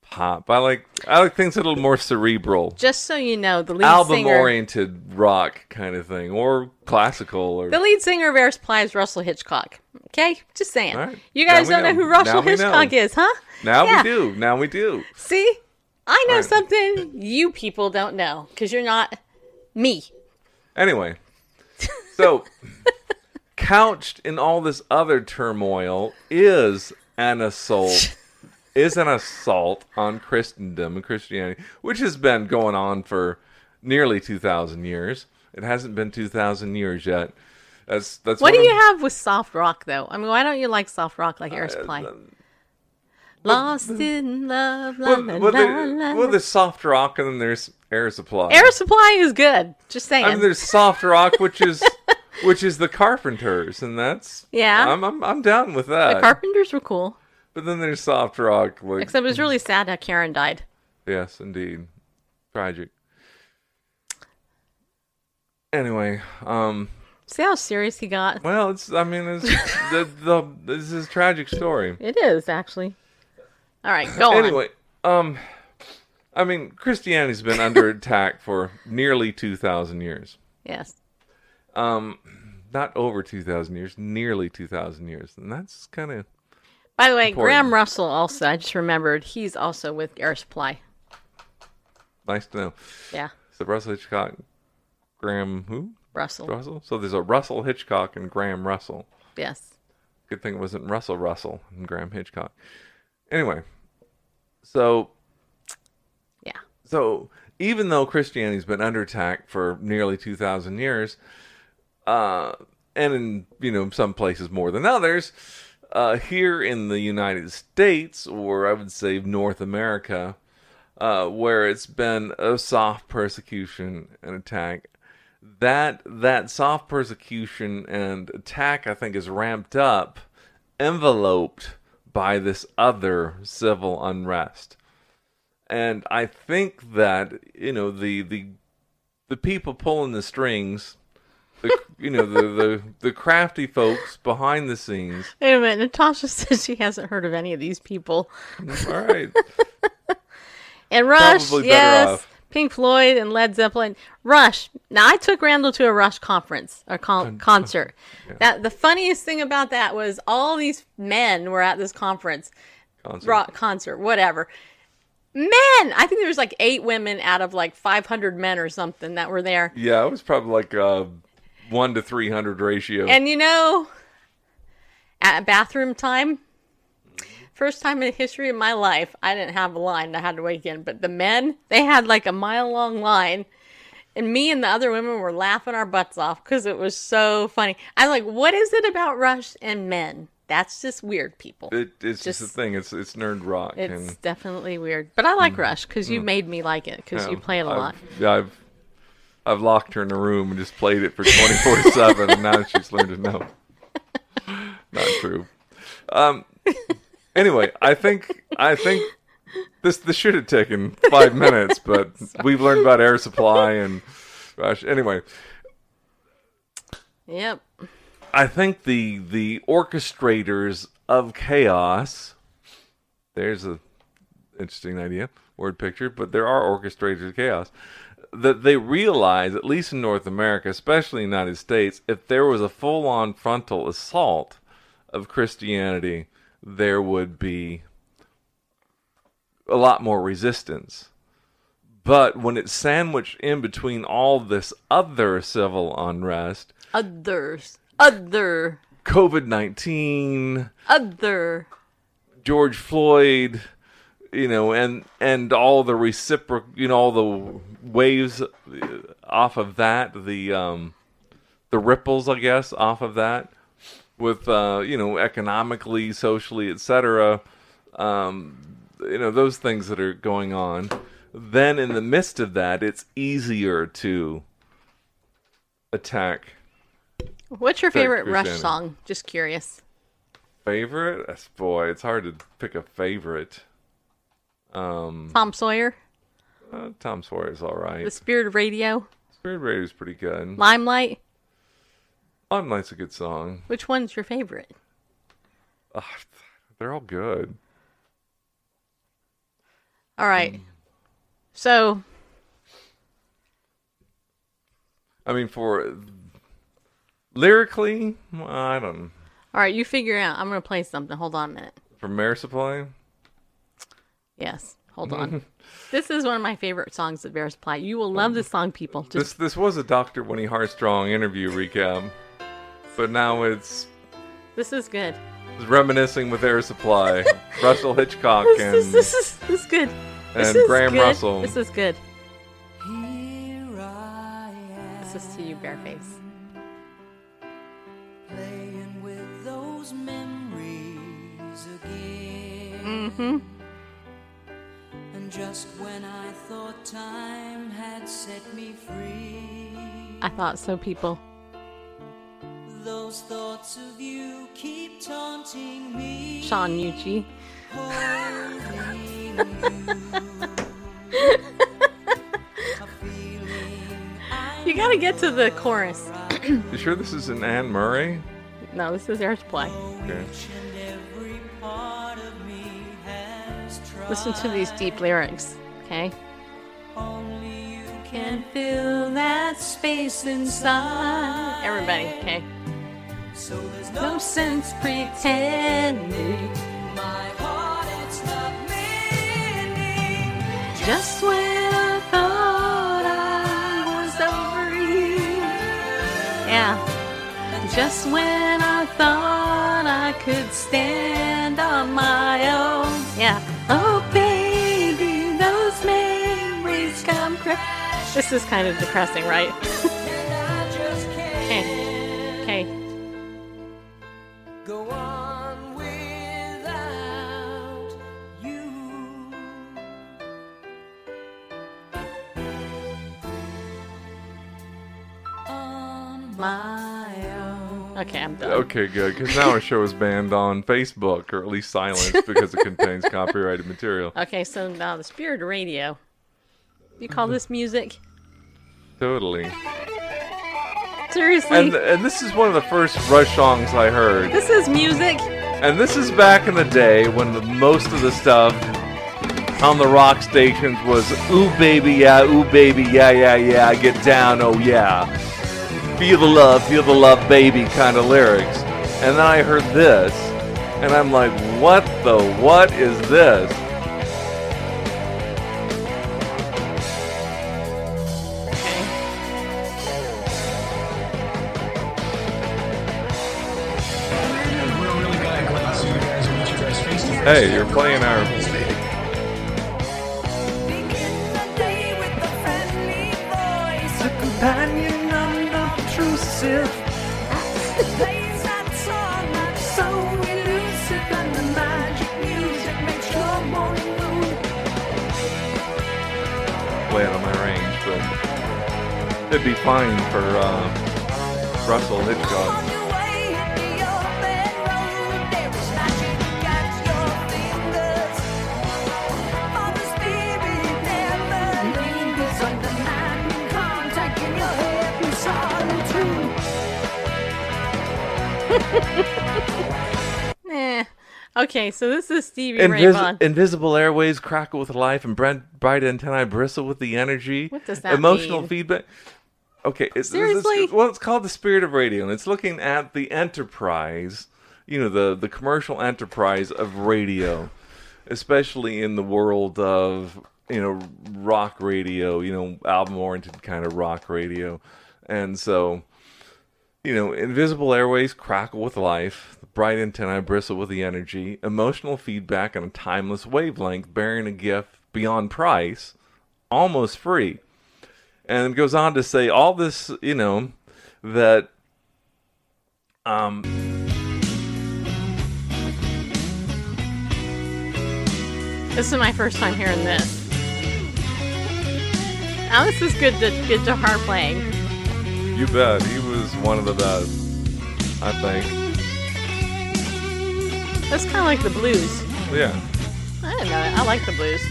pop i like i like things that are a little more cerebral Just so you know, the lead album singer. oriented rock kind of thing or classical or The lead singer of Air Supply is Russell Hitchcock. Okay, just saying. Right. You guys don't know. know. who Russell Hitchcock know. is, huh? now Yeah. we do now we do See, I know Right. something you people don't know because you're not me. Anyway, so couched in all this other turmoil is an assault. is an assault on Christendom and Christianity, which has been going on for nearly two thousand years. It hasn't been two thousand years yet. That's that's What do one you have with soft rock, though? I mean, why don't you like soft rock like Uh, Air Supply? Lost in love, la, Well, la, well, la, well, there's soft rock and then there's air supply. Air Supply is good. Just saying. I mean, there's soft rock, which is which is the Carpenters, and that's Yeah. I'm I'm, I'm down with that. the Carpenters were cool, But then there's soft rock. Like, except it was really sad how Karen died. yes, indeed, tragic. Anyway, um, See how serious he got? well, it's I mean, it's the the this is a tragic story. It is actually. All right, go on. Anyway, um, I mean, Christianity's been under attack for nearly two thousand years. Yes. Um, not over two thousand years, nearly two thousand years, and that's kind of By the way, Important. Graham Russell also. I just remembered he's also with Air Supply. nice to know. Yeah, So Russell Hitchcock, Graham who? Russell. Russell. So there's a Russell Hitchcock and Graham Russell. Yes. Good thing it wasn't Russell Russell and Graham Hitchcock. Anyway, so Yeah. so even though Christianity's been under attack for nearly two thousand years, uh, and in you know some places more than others, uh, here in the United States, or I would say North America, uh, where it's been a soft persecution and attack, that that soft persecution and attack I think is ramped up, enveloped by this other civil unrest. And I think that, you know, the the the people pulling the strings, the you know, the, the the crafty folks behind the scenes. Wait a minute. Natasha says she hasn't heard of any of these people. All right. And Rush, yes. off. Pink Floyd and Led Zeppelin. Rush. Now I took Randall to a Rush conference or con- concert. That the funniest thing about that was all these men were at this conference. concert. rock concert, whatever. Men, I think there was like eight women out of like 500 men or something that were there. Yeah, it was probably like a one to three hundred ratio. And you know, at bathroom time, first time in the history of my life, I didn't have a line. I had to wait in. But the men, they had like a mile long line. And me and the other women were laughing our butts off because it was so funny. I'm like, what is it about Rush and men? That's just weird, people. it, it's just, just- a thing. It's it's nerd rock. It's and definitely weird. But I like mm. Rush because you mm. made me like it because you play it a I've- lot. Yeah, I've I've locked her in a room and just played it for twenty four seven, and now she's learned to know. Not true. Um. Anyway, I think I think this this should have taken five minutes, but we've learned about air supply and gosh. Anyway, Yep. I think the the orchestrators of chaos. There's a interesting idea, word picture, but there are orchestrators of chaos that they realize, at least in North America, especially in the United States, if there was a full on frontal assault of Christianity, there would be a lot more resistance. But when it's sandwiched in between all this other civil unrest, Others. Other. COVID 19, Other. George Floyd, you know, and and all the reciprocal, you know, all the waves off of that, the um, the ripples, I guess, off of that, with uh, you know, economically, socially, etc. Um, you know, those things that are going on. Then, in the midst of that, it's easier to attack. What's your favorite Rush song? Just curious. Favorite? Boy, it's hard to pick a favorite. Um, Tom Sawyer. uh, Tom Sawyer's all right. The Spirit of Radio. Spirit of Radio's pretty good. Limelight. Limelight's a good song. Which one's your favorite? Ugh, they're all good. All right. So, I mean, for lyrically, I don't. all right, you figure out. I'm going to play something. Hold on a minute. From Air Supply, Yes. Hold on. this is one of my favorite songs of Bear Supply. You will love this song, people. this Just this was a Dr. Winnie Heartstrong interview recap, but now it's, this is good. it's reminiscing with Air Supply, Russell Hitchcock, This and is this is this is good. This and is Graham good. Russell. This is good. Here I am, This is to you, Bareface. playing with those memories again. Mm-hmm. And just when I thought time had set me free, I thought so, people. those thoughts of you keep taunting me. Sean Yuchi. holding you. A feeling I You gotta get to the chorus. you sure this isn't Anne Murray? No, this is Air Supply. Okay. Listen to these deep lyrics, okay? Only you Can fill that space inside. Everybody, okay? So there's No no sense pretending. my heart, it's not mending. Just when I thought I was over you. Yeah. Just when I thought I could stand on my own. Yeah. Oh, baby, those memories come cra- This is kind of depressing, right? I'm done. Okay, good. Because now our show is banned on Facebook, or at least silenced because it contains copyrighted material. Okay, so now the Spirit of Radio. You call this music? Totally. Seriously? And and this is one of the first Rush songs I heard. this is music? And this is back in the day when the, most of the stuff on the rock stations was ooh baby yeah, ooh baby yeah yeah yeah, get down oh yeah, feel the love, feel the love baby kind of lyrics. And then I heard this, And I'm like, what the what is this? Hey, you're playing our mind contact in your head and solitude. Eh. Okay, so this is Stevie Ray Vaughan. invisible airways crackle with life, and bright, bright antennae bristle with the energy. What does that Emotional mean? feedback. Okay, it's, it's- Seriously? it's- well, it's called the spirit of radio, and it's looking at the enterprise. You know, the the commercial enterprise of radio, especially in the world of you know rock radio. You know, album oriented kind of rock radio, and so you know, invisible airways crackle with life, the bright antennae bristle with the energy, emotional feedback on a timeless wavelength, bearing a gift beyond price, almost free. And it goes on to say all this, you know, that um This is my first time hearing this. Now this is good to good to hard playing. you bet he was one of the best, I think. That's kind of like the blues. Yeah. I didn't know. I like the blues.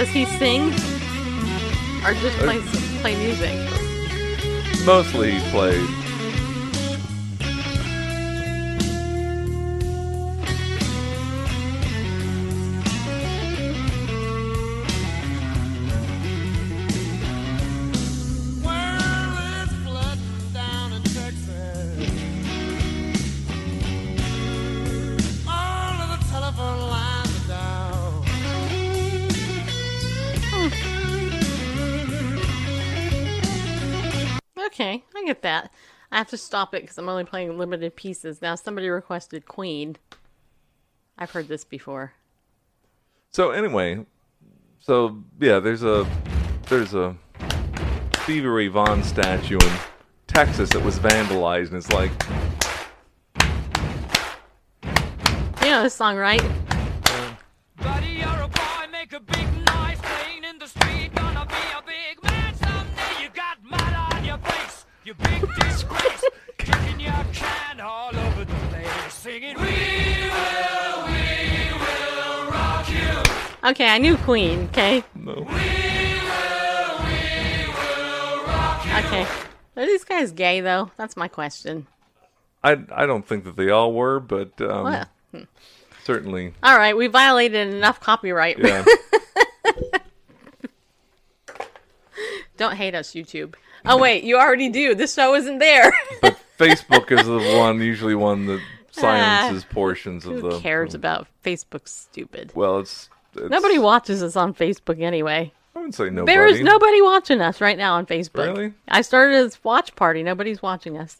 Does he sing or just uh, play play music? Mostly he played. Have to stop it because I'm only playing limited pieces. Now, somebody requested Queen. I've heard this before. So anyway, so yeah, there's a there's a Stevie Ray Vaughan statue in Texas that was vandalized, and it's like You know this song, right? Buddy, you're a boy, make a big noise, playing in the street, gonna be a you big disgrace, kicking your can all over the place, singing, We will, we will rock you. Okay, I knew Queen. Okay, no. okay. Are these guys gay though? That's my question. I I don't think that they all were, but um, Well, certainly, all right, we violated enough copyright. yeah. Don't hate us, YouTube. Oh wait, you already do. This show isn't there. but Facebook is the one usually one that silences portions of Ah, Who the. cares about Facebook? Stupid. Well, it's, it's Nobody watches us on Facebook anyway. I wouldn't say nobody. There is nobody watching us right now on Facebook. Really? I started this watch party. Nobody's watching us.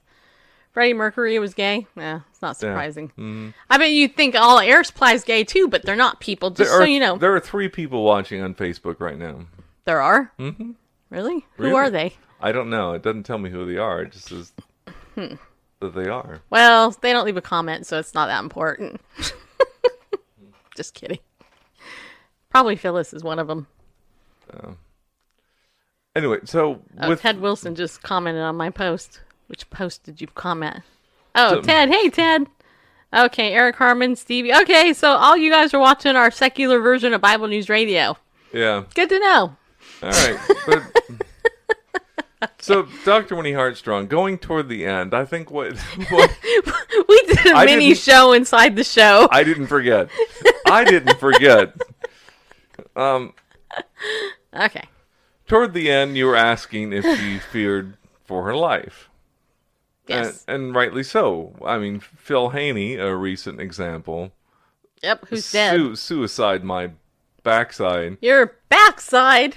Freddie Mercury was gay. Yeah, it's not surprising. Mm-hmm. I bet you think all air supply's gay too, but they're not people. Just There so you know, there are three people watching on Facebook right now. there are. Mm-hmm. Really? Who are they? I don't know. It doesn't tell me who they are. It just says Hmm. that they are. Well, they don't leave a comment, so it's not that important. Just kidding. Probably Phyllis is one of them. Anyway, so Oh, with Ted Wilson just commented on my post. Which post did you comment? Oh, So- Ted. Hey, Ted. Okay, Eric Harmon, Stevie. Okay, so all you guys are watching our secular version of Bible News Radio. yeah, Good to know. all right. But So, Dr. Winnie Heartstrong, going toward the end, I think what, what we did a I mini show inside the show. I didn't forget. I didn't forget. Um, okay. toward the end, you were asking if she feared for her life. Yes. And, and rightly so. I mean, Phil Haney, a recent example, Yep. Who's dead? suicide my backside. Your backside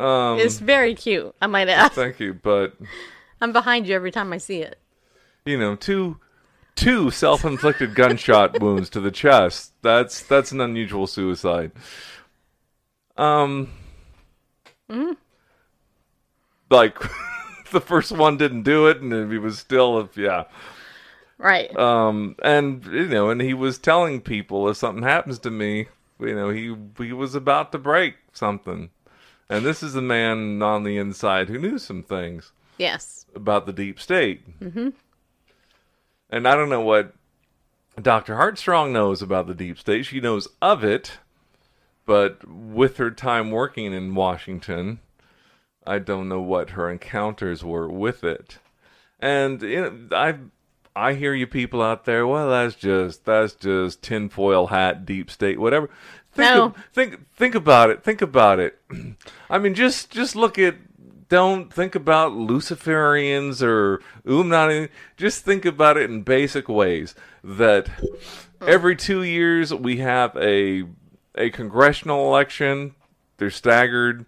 Um, is very cute. I might add. thank you, but I'm behind you every time I see it. you know, two two self-inflicted gunshot wounds to the chest. That's that's an unusual suicide. Um, like the first one didn't do it, and he was still, yeah. Right. Um, and you know, and he was telling people if something happens to me, you know, he he was about to break something. And this is a man on the inside who knew some things yes. about the deep state. Mm-hmm. And I don't know what Dr. Heartstrong knows about the deep state. She knows of it, but with her time working in Washington, I don't know what her encounters were with it. And you know, I I hear you people out there. Well, that's just that's just tinfoil hat, deep state, whatever. Think No. of- think think about it. Think about it. I mean, just just look at. Don't think about Luciferians or Illuminati. Just think about it in basic ways. That every two years we have a a congressional election. They're staggered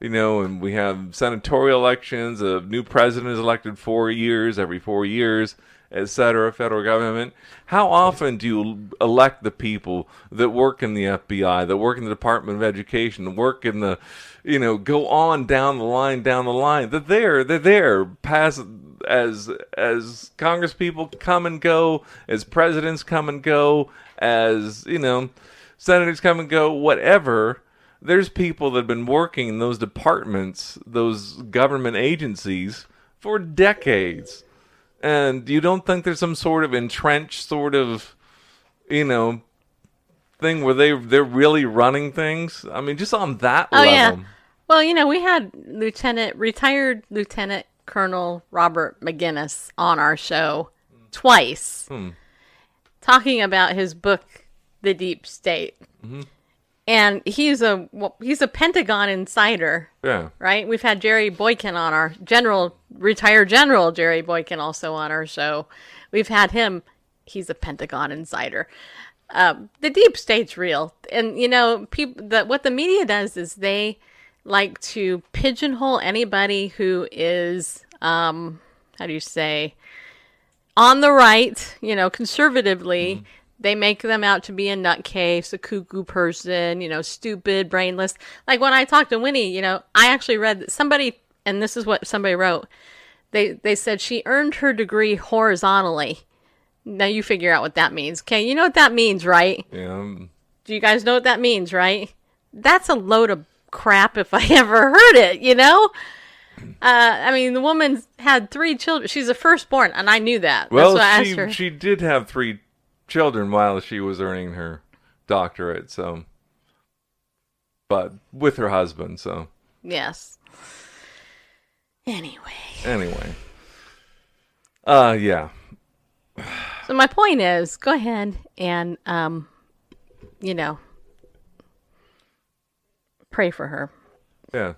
you know, and we have senatorial elections. A new president is elected four years, every four years, et cetera, federal government. How often do you elect the people that work in the FBI, that work in the Department of Education, that work in the, you know, go on down the line, down the line? They're there, they're there, pass as as Congress people come and go, as presidents come and go, as you know, senators come and go, whatever there's people that have been working in those departments, those government agencies for decades. And you don't think there's some sort of entrenched sort of, you know, thing where they they're really running things? I mean, just on that Oh level. yeah. Well, you know, we had Lieutenant retired Lieutenant Colonel Robert Maginnis on our show twice, hmm. talking about his book, The Deep State. Mm-hmm. And he's a well, he's a Pentagon insider, Yeah. right? We've had Jerry Boykin on our general retired general Jerry Boykin also on our show. We've had him. He's a Pentagon insider. Um, the deep state's real, and you know, people. That what the media does is they like to pigeonhole anybody who is, um, how do you say, on the right. You know, conservatively. They make them out to be a nutcase, a cuckoo person, you know, stupid, brainless. Like when I talked to Winnie, you know, I actually read that somebody, and this is what somebody wrote. They they said she earned her degree horizontally. Now you figure out what that means. Okay, you know what that means, right? Yeah. Do you guys know what that means, right? That's a load of crap if I ever heard it, you know? Uh, I mean, the woman's had three children. She's a firstborn, and I knew that. Well, That's why I asked she her. she did have three children while she was earning her doctorate, so but with her husband, so Yes. Anyway, anyway. Uh yeah. so my point is, go ahead and um, you know, pray for her. Yeah.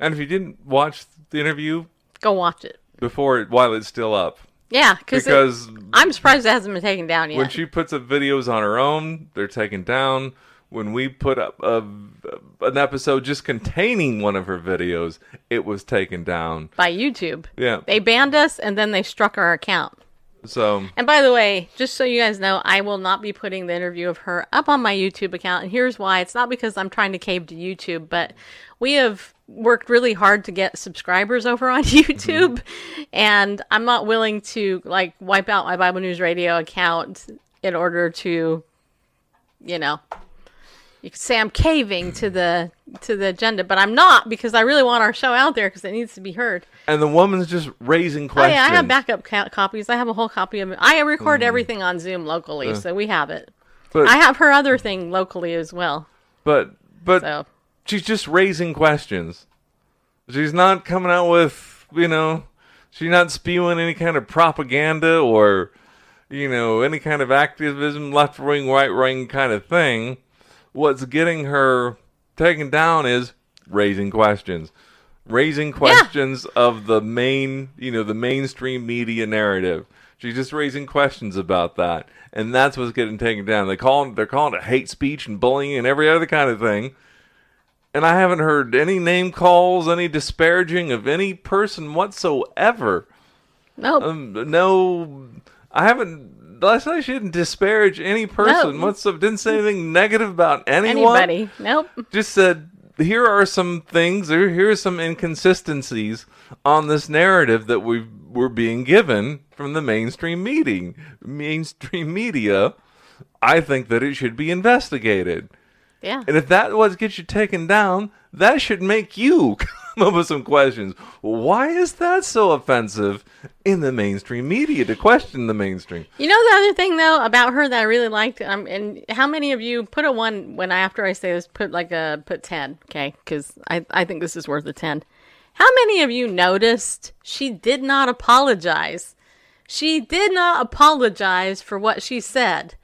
And if you didn't watch the interview Go watch it. before it while it's still up, Yeah, cause it- I'm surprised it hasn't been taken down yet. when she puts up videos on her own, they're taken down. When we put up a, an episode just containing one of her videos, it was taken down. by YouTube. Yeah. They banned us and then they struck our account. So And by the way, just so you guys know, I will not be putting the interview of her up on my YouTube account. And here's why. It's not because I'm trying to cave to YouTube, but we have worked really hard to get subscribers over on YouTube. And I'm not willing to like wipe out my Bible News Radio account in order to, you know, you could say I'm caving to the to the agenda, but I'm not because I really want our show out there because it needs to be heard. and the woman's just raising Oh questions. yeah, I have backup ca- copies. I have a whole copy of it. I record mm. everything on Zoom locally, so we have it. But I have her other thing locally as well. but but So she's just raising questions. She's not coming out with you know, she's not spewing any kind of propaganda or, you know, any kind of activism, left wing, right wing kind of thing. What's getting her taken down is raising questions. Raising questions of the main, you know, the mainstream media narrative. She's just raising questions about that, and that's what's getting taken down. They call they're calling it hate speech and bullying and every other kind of thing and I haven't heard any name calls, any disparaging of any person whatsoever. Nope. Um, no, I haven't. Last night she didn't disparage any person. No. What's up? Didn't say anything negative about anyone. Anybody? Nope. Just said here are some things. Here, here are some inconsistencies on this narrative that we we're being given from the mainstream meeting, mainstream media. I think that it should be investigated. Yeah. And if that was gets you taken down, that should make you come up with some questions. Why is that so offensive in the mainstream media to question the mainstream? You know the other thing though about her that I really liked, um, and how many of you put a one when I after I say this put like a put ten, okay? Because I I think this is worth a ten. How many of you noticed she did not apologize? She did not apologize for what she said.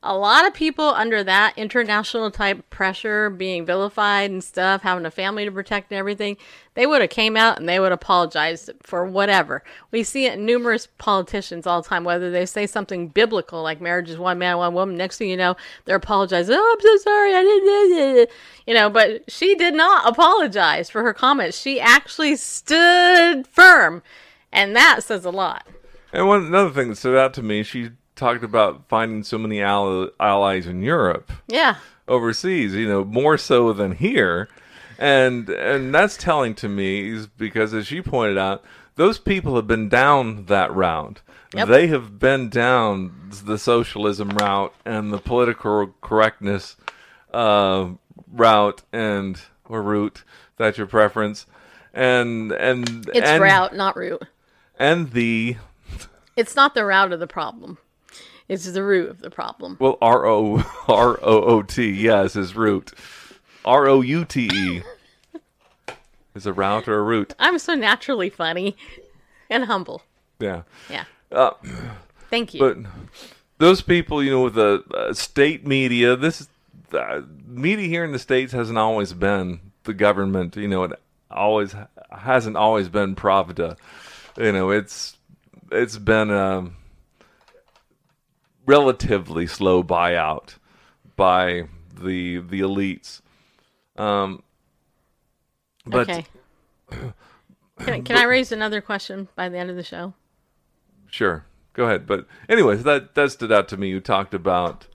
A lot of people under that international type pressure, being vilified and stuff, having a family to protect and everything, they would have came out and they would apologize for whatever. We see it numerous politicians all the time, whether they say something biblical like marriage is one man, one woman. Next thing you know, they're apologizing. Oh, I'm so sorry, I didn't. You know, but she did not apologize for her comments. She actually stood firm, and that says a lot. And one another thing that stood out to me, she talked about finding so many allies in Europe. Yeah. overseas, you know, more so than here. And and that's telling to me is because as you pointed out, those people have been down that route. Yep. They have been down the socialism route and the political correctness uh, route and or route. That's your preference. And and It's and, route, not route. and the It's not the route of the problem. It's the root of the problem. well R O R O O T yes is root. R O U T E is a route or a root. I'm so naturally funny and humble. Yeah. Yeah. Uh, Thank you. but those people, you know, with the uh, state media, this uh, media here in the states hasn't always been the government. You know, it always hasn't always been Pravda. You know, it's it's been a relatively slow buyout by the the elites. Um, but okay. Can, can I raise another question by the end of the show? Sure. Go ahead. But anyways, that that stood out to me. You talked about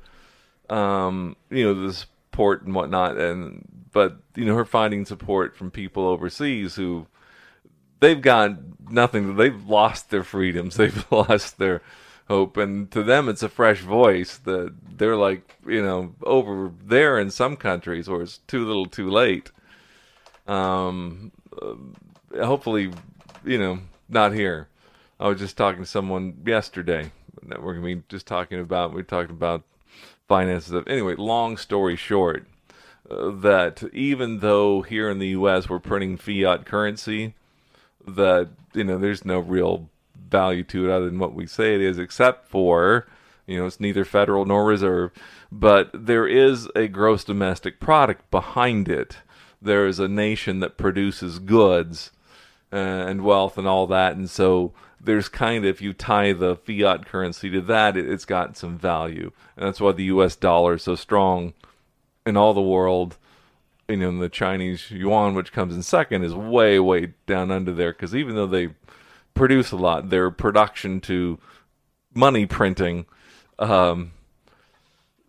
um, you know, the support and whatnot and but you know, her finding support from people overseas who they've got nothing they've lost their freedoms, they've lost their hope and to them it's a fresh voice that they're like, you know, over there in some countries where it's too little too late. Um uh, hopefully, you know, not here. I was just talking to someone yesterday that we're gonna be just talking about. We talked about finances. Of, anyway, long story short, uh, that even though here in the U.S. we're printing fiat currency, that you know there's no real value to it other than what we say it is, except for you know it's neither federal nor reserve, but there is a gross domestic product behind it. There is a nation that produces goods uh, and wealth and all that, and so there's kind of if you tie the fiat currency to that, it, it's got some value, and that's why the U.S. dollar is so strong in all the world. You know, the Chinese yuan, which comes in second, is way, way down under there because even though they produce a lot, their production to money printing, um,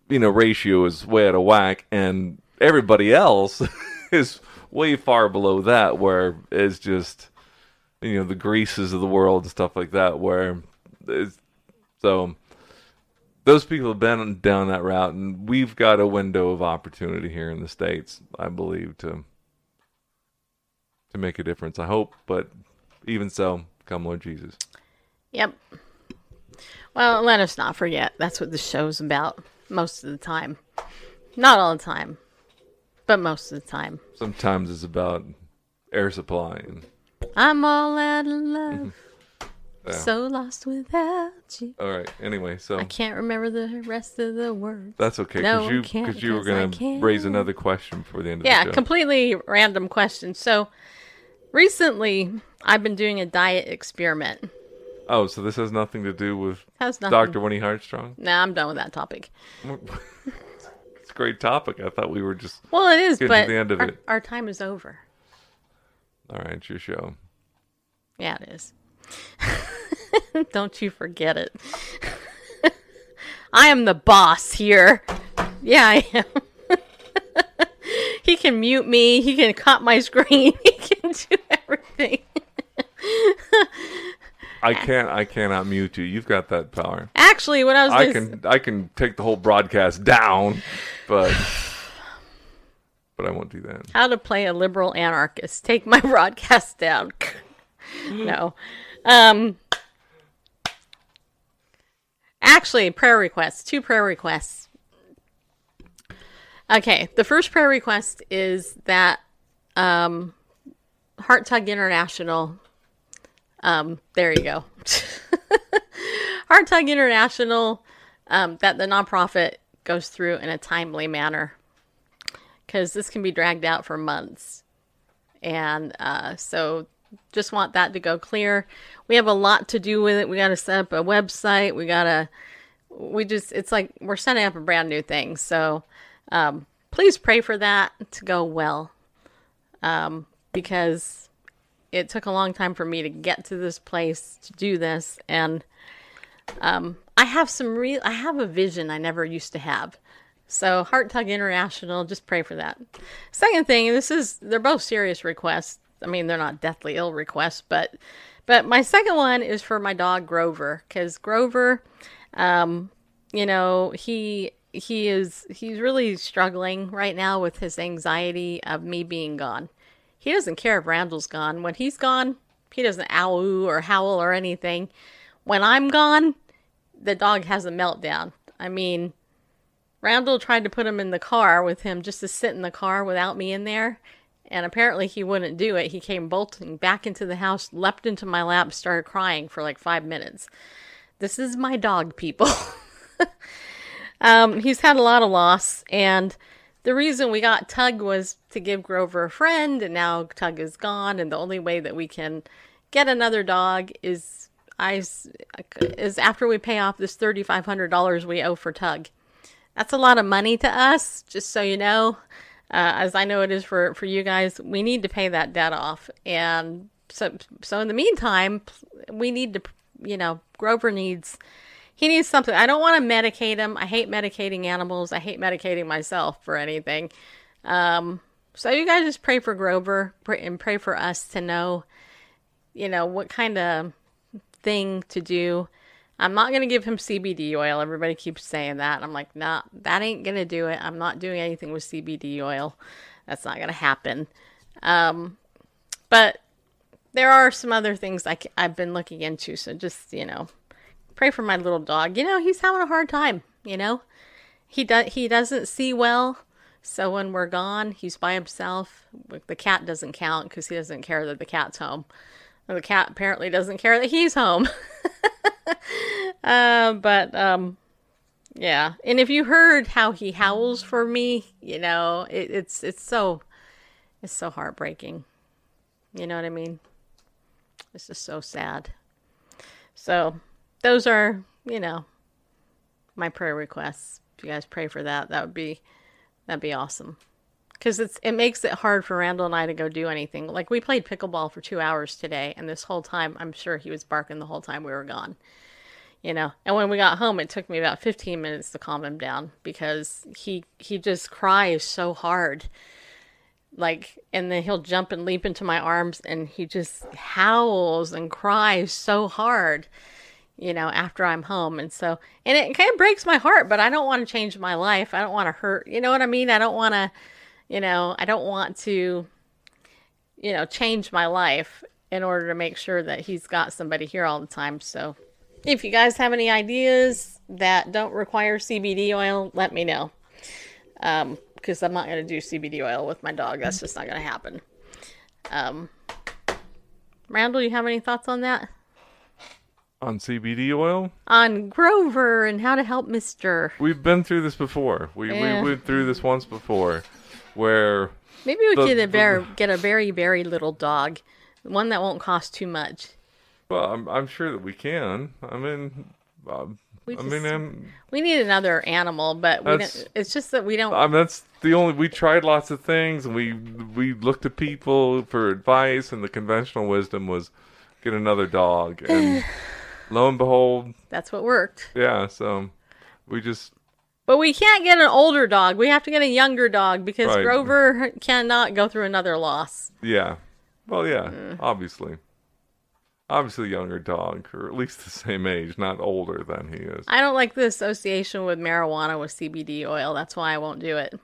you know, ratio is way out of whack, and everybody else is way far below that, where it's just you know the Greeces of the world and stuff like that, where so those people have been down that route, and we've got a window of opportunity here in the states, I believe, to to make a difference. I hope, but even so, come Lord Jesus. Yep. Well, let us not forget that's what the show's about most of the time. Not all the time, but most of the time. Sometimes it's about air supply and I'm all out of love. Mm-hmm. Yeah. So lost without you. All right. Anyway, so I can't remember the rest of the words. that's okay No, because you can't because you were I gonna raise another question for the end of Yeah, the show. completely random question. So recently, I've been doing a diet experiment. oh, so this has nothing to do with Has nothing. Dr. Winnie Heartstrong? Nah, I'm done with that topic. It's a great topic. I thought we were just Well, it is, Getting to but the end of our, it. our time is over. all right. It's your show. Yeah, it is. Don't you forget it. I am the boss here. Yeah, I am. he can mute me. He can cut my screen. He can do I can't. I cannot mute you. You've got that power. Actually, what I was I can. I can take the whole broadcast down, but but I won't do that. how to play a liberal anarchist. Take my broadcast down. no. Um Actually, prayer requests. Two prayer requests. Okay, the first prayer request is that um Heart Tug International um there you go. Heart Tug International um that the nonprofit goes through in a timely manner because this can be dragged out for months. And uh, so just want that to go clear. We have a lot to do with it. We got to set up a website. We got to, we just, it's like we're setting up a brand new thing. So um, please pray for that to go well um, because it took a long time for me to get to this place to do this. And um, I have some real, I have a vision I never used to have. So Heart Tug International, just pray for that. Second thing, this is they're both serious requests. I mean, they're not deathly ill requests, but but my second one is for my dog Grover because Grover, um, you know, he he is he's really struggling right now with his anxiety of me being gone. He doesn't care if Randall's gone. When he's gone, he doesn't ow or howl or anything. When I'm gone, the dog has a meltdown. I mean, Randall tried to put him in the car with him just to sit in the car without me in there. And apparently he wouldn't do it. He came bolting back into the house, leapt into my lap, started crying for like five minutes. This is my dog, people. um, he's had a lot of loss. And the reason we got Tug was to give Grover a friend. And now Tug is gone. And the only way that we can get another dog is I is after we pay off this thirty five hundred dollars we owe for Tug. That's a lot of money to us, just so you know. Uh, as I know it is for, for you guys, we need to pay that debt off. And so, so in the meantime, we need to, you know, Grover needs, he needs something. I don't want to medicate him. I hate medicating animals. I hate medicating myself for anything. Um, so you guys just pray for Grover and pray for us to know, you know, what kind of thing to do. I'm not going to give him CBD oil. Everybody keeps saying that. I'm like, nah, that ain't going to do it. I'm not doing anything with CBD oil. That's not going to happen. Um, but there are some other things I, have been looking into. So just, you know, pray for my little dog. You know, he's having a hard time, you know. He does he doesn't see well. So when we're gone, he's by himself. The cat doesn't count because he doesn't care that the cat's home. The cat apparently doesn't care that he's home. uh, but um, yeah. And if you heard how he howls for me, you know, it, it's it's so it's so heartbreaking. You know what I mean? This is so sad. So those are, you know, my prayer requests. If you guys pray for that, that would be that'd be awesome. Because it's it makes it hard for Randall and I to go do anything. Like we played pickleball for two hours today, and this whole time I'm sure he was barking the whole time we were gone. You know, and when we got home, it took me about 15 minutes to calm him down because he he just cries so hard. Like, and then he'll jump and leap into my arms, and he just howls and cries so hard you know, after I'm home. And so, and it kind of breaks my heart, but I don't want to change my life. I don't want to hurt, you know what I mean? I don't want to, you know, I don't want to, you know, change my life in order to make sure that he's got somebody here all the time. So, if you guys have any ideas that don't require CBD oil, let me know. Um, because I'm not going to do CBD oil with my dog. That's just not going to happen. Um, Randall, you have any thoughts on that? On CBD oil, On Grover and how to help Mister. we've been through this before. We Yeah. we went through this once before, where Maybe we The- could a get a very, very little dog. One that won't cost too much. well, I'm I'm sure that we can. I mean, um, We I mean, I'm, We need another animal, but we don't, it's just that we don't. I mean, that's the only. We tried lots of things, and we we looked at people for advice, and the conventional wisdom was get another dog, and lo and behold, that's what worked. yeah. So we just But we can't get an older dog. We have to get a younger dog because Right. Grover cannot go through another loss. yeah. Well, yeah, Mm. obviously, obviously, younger dog, or at least the same age, not older than he is. I don't like the association with marijuana with CBD oil. That's why I won't do it.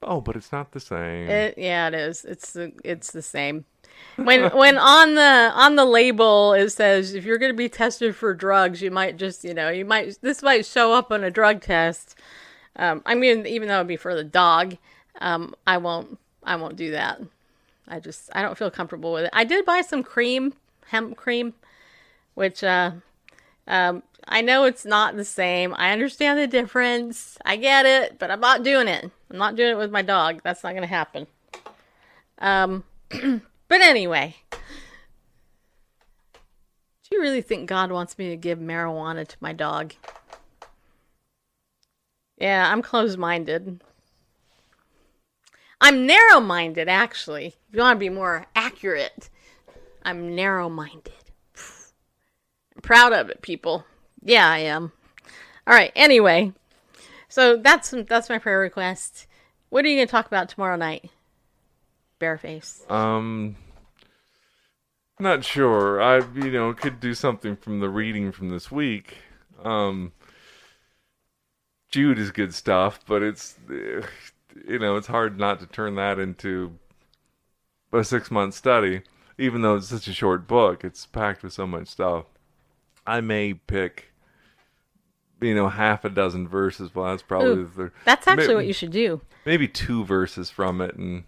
Oh, but it's not the same. It yeah, it is. It's the it's the same. When when on the on the label it says if you're going to be tested for drugs, you might just you know you might this might show up on a drug test. Um, I mean, even though it'd be for the dog, um, I won't I won't do that. I just I don't feel comfortable with it. I did buy some cream, hemp cream, which uh, um, I know it's not the same. I understand the difference. I get it, but I'm not doing it. I'm not doing it with my dog. That's not going to happen. Um, but anyway, do you really think God wants me to give marijuana to my dog? Yeah, I'm closed minded. I'm narrow minded, actually. If you want to be more accurate, I'm narrow minded. I'm proud of it, people. Yeah, I am. All right, anyway. So that's that's my prayer request. What are you going to talk about tomorrow night? Bareface. Um, not sure. I you know could do something from the reading from this week. Um, Jude is good stuff, but it's eh, you know it's hard not to turn that into a six month study, even though it's such a short book. It's packed with so much stuff. I may pick. You know, half a dozen verses. Well, that's probably Ooh, the. That's actually may- what you should do. Maybe two verses from it, and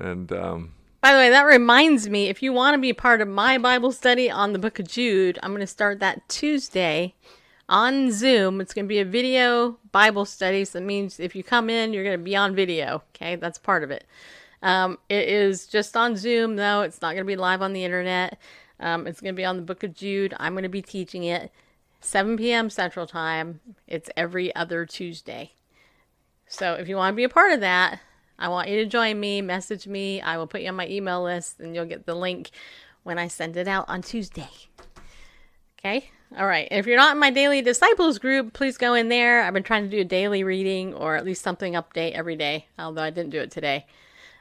and um, By the way, that reminds me if you want to be part of my Bible study on the book of Jude, I'm going to start that Tuesday on Zoom. It's going to be a video Bible study. So that means if you come in, you're going to be on video. Okay, that's part of it. Um, it is just on Zoom, though. It's not going to be live on the internet. Um, it's going to be on the book of Jude. I'm going to be teaching it 7 p.m. Central Time. It's every other Tuesday. So if you want to be a part of that, I want you to join me. Message me. I will put you on my email list and you'll get the link when I send it out on Tuesday. Okay? All right. If you're not in my daily disciples group, please go in there. I've been trying to do a daily reading or at least something update every day, although I didn't do it today.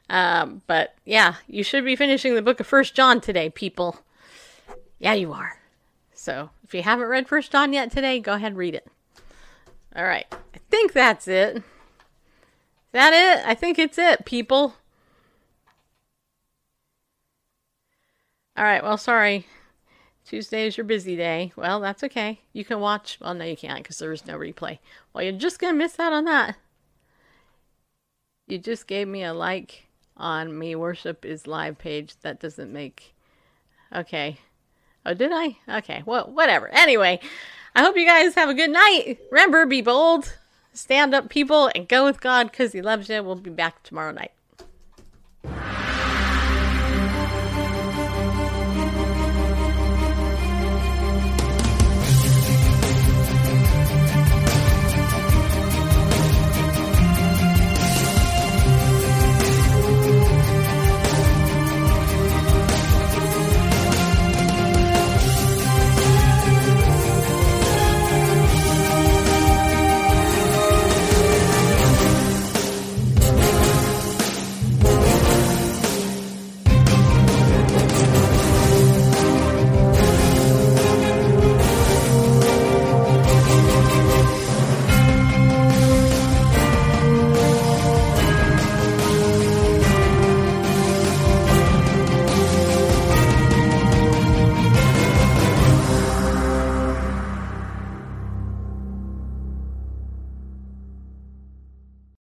Um, but yeah, you should be finishing the book of First John today, people. Yeah, you are. So if you haven't read First John yet today, go ahead and read it. All right. I think that's it. That it? I think it's it, people. All right. Well, sorry. Tuesday is your busy day. Well, that's okay. You can watch. Well, no, you can't because there is no replay. Well, you're just going to miss out on that. You just gave me a like on me worship is live page. That doesn't make. Okay. Oh, did I? Okay. Well, whatever. Anyway, I hope you guys have a good night. Remember, be bold, stand up, people, and go with God because He loves you. We'll be back tomorrow night.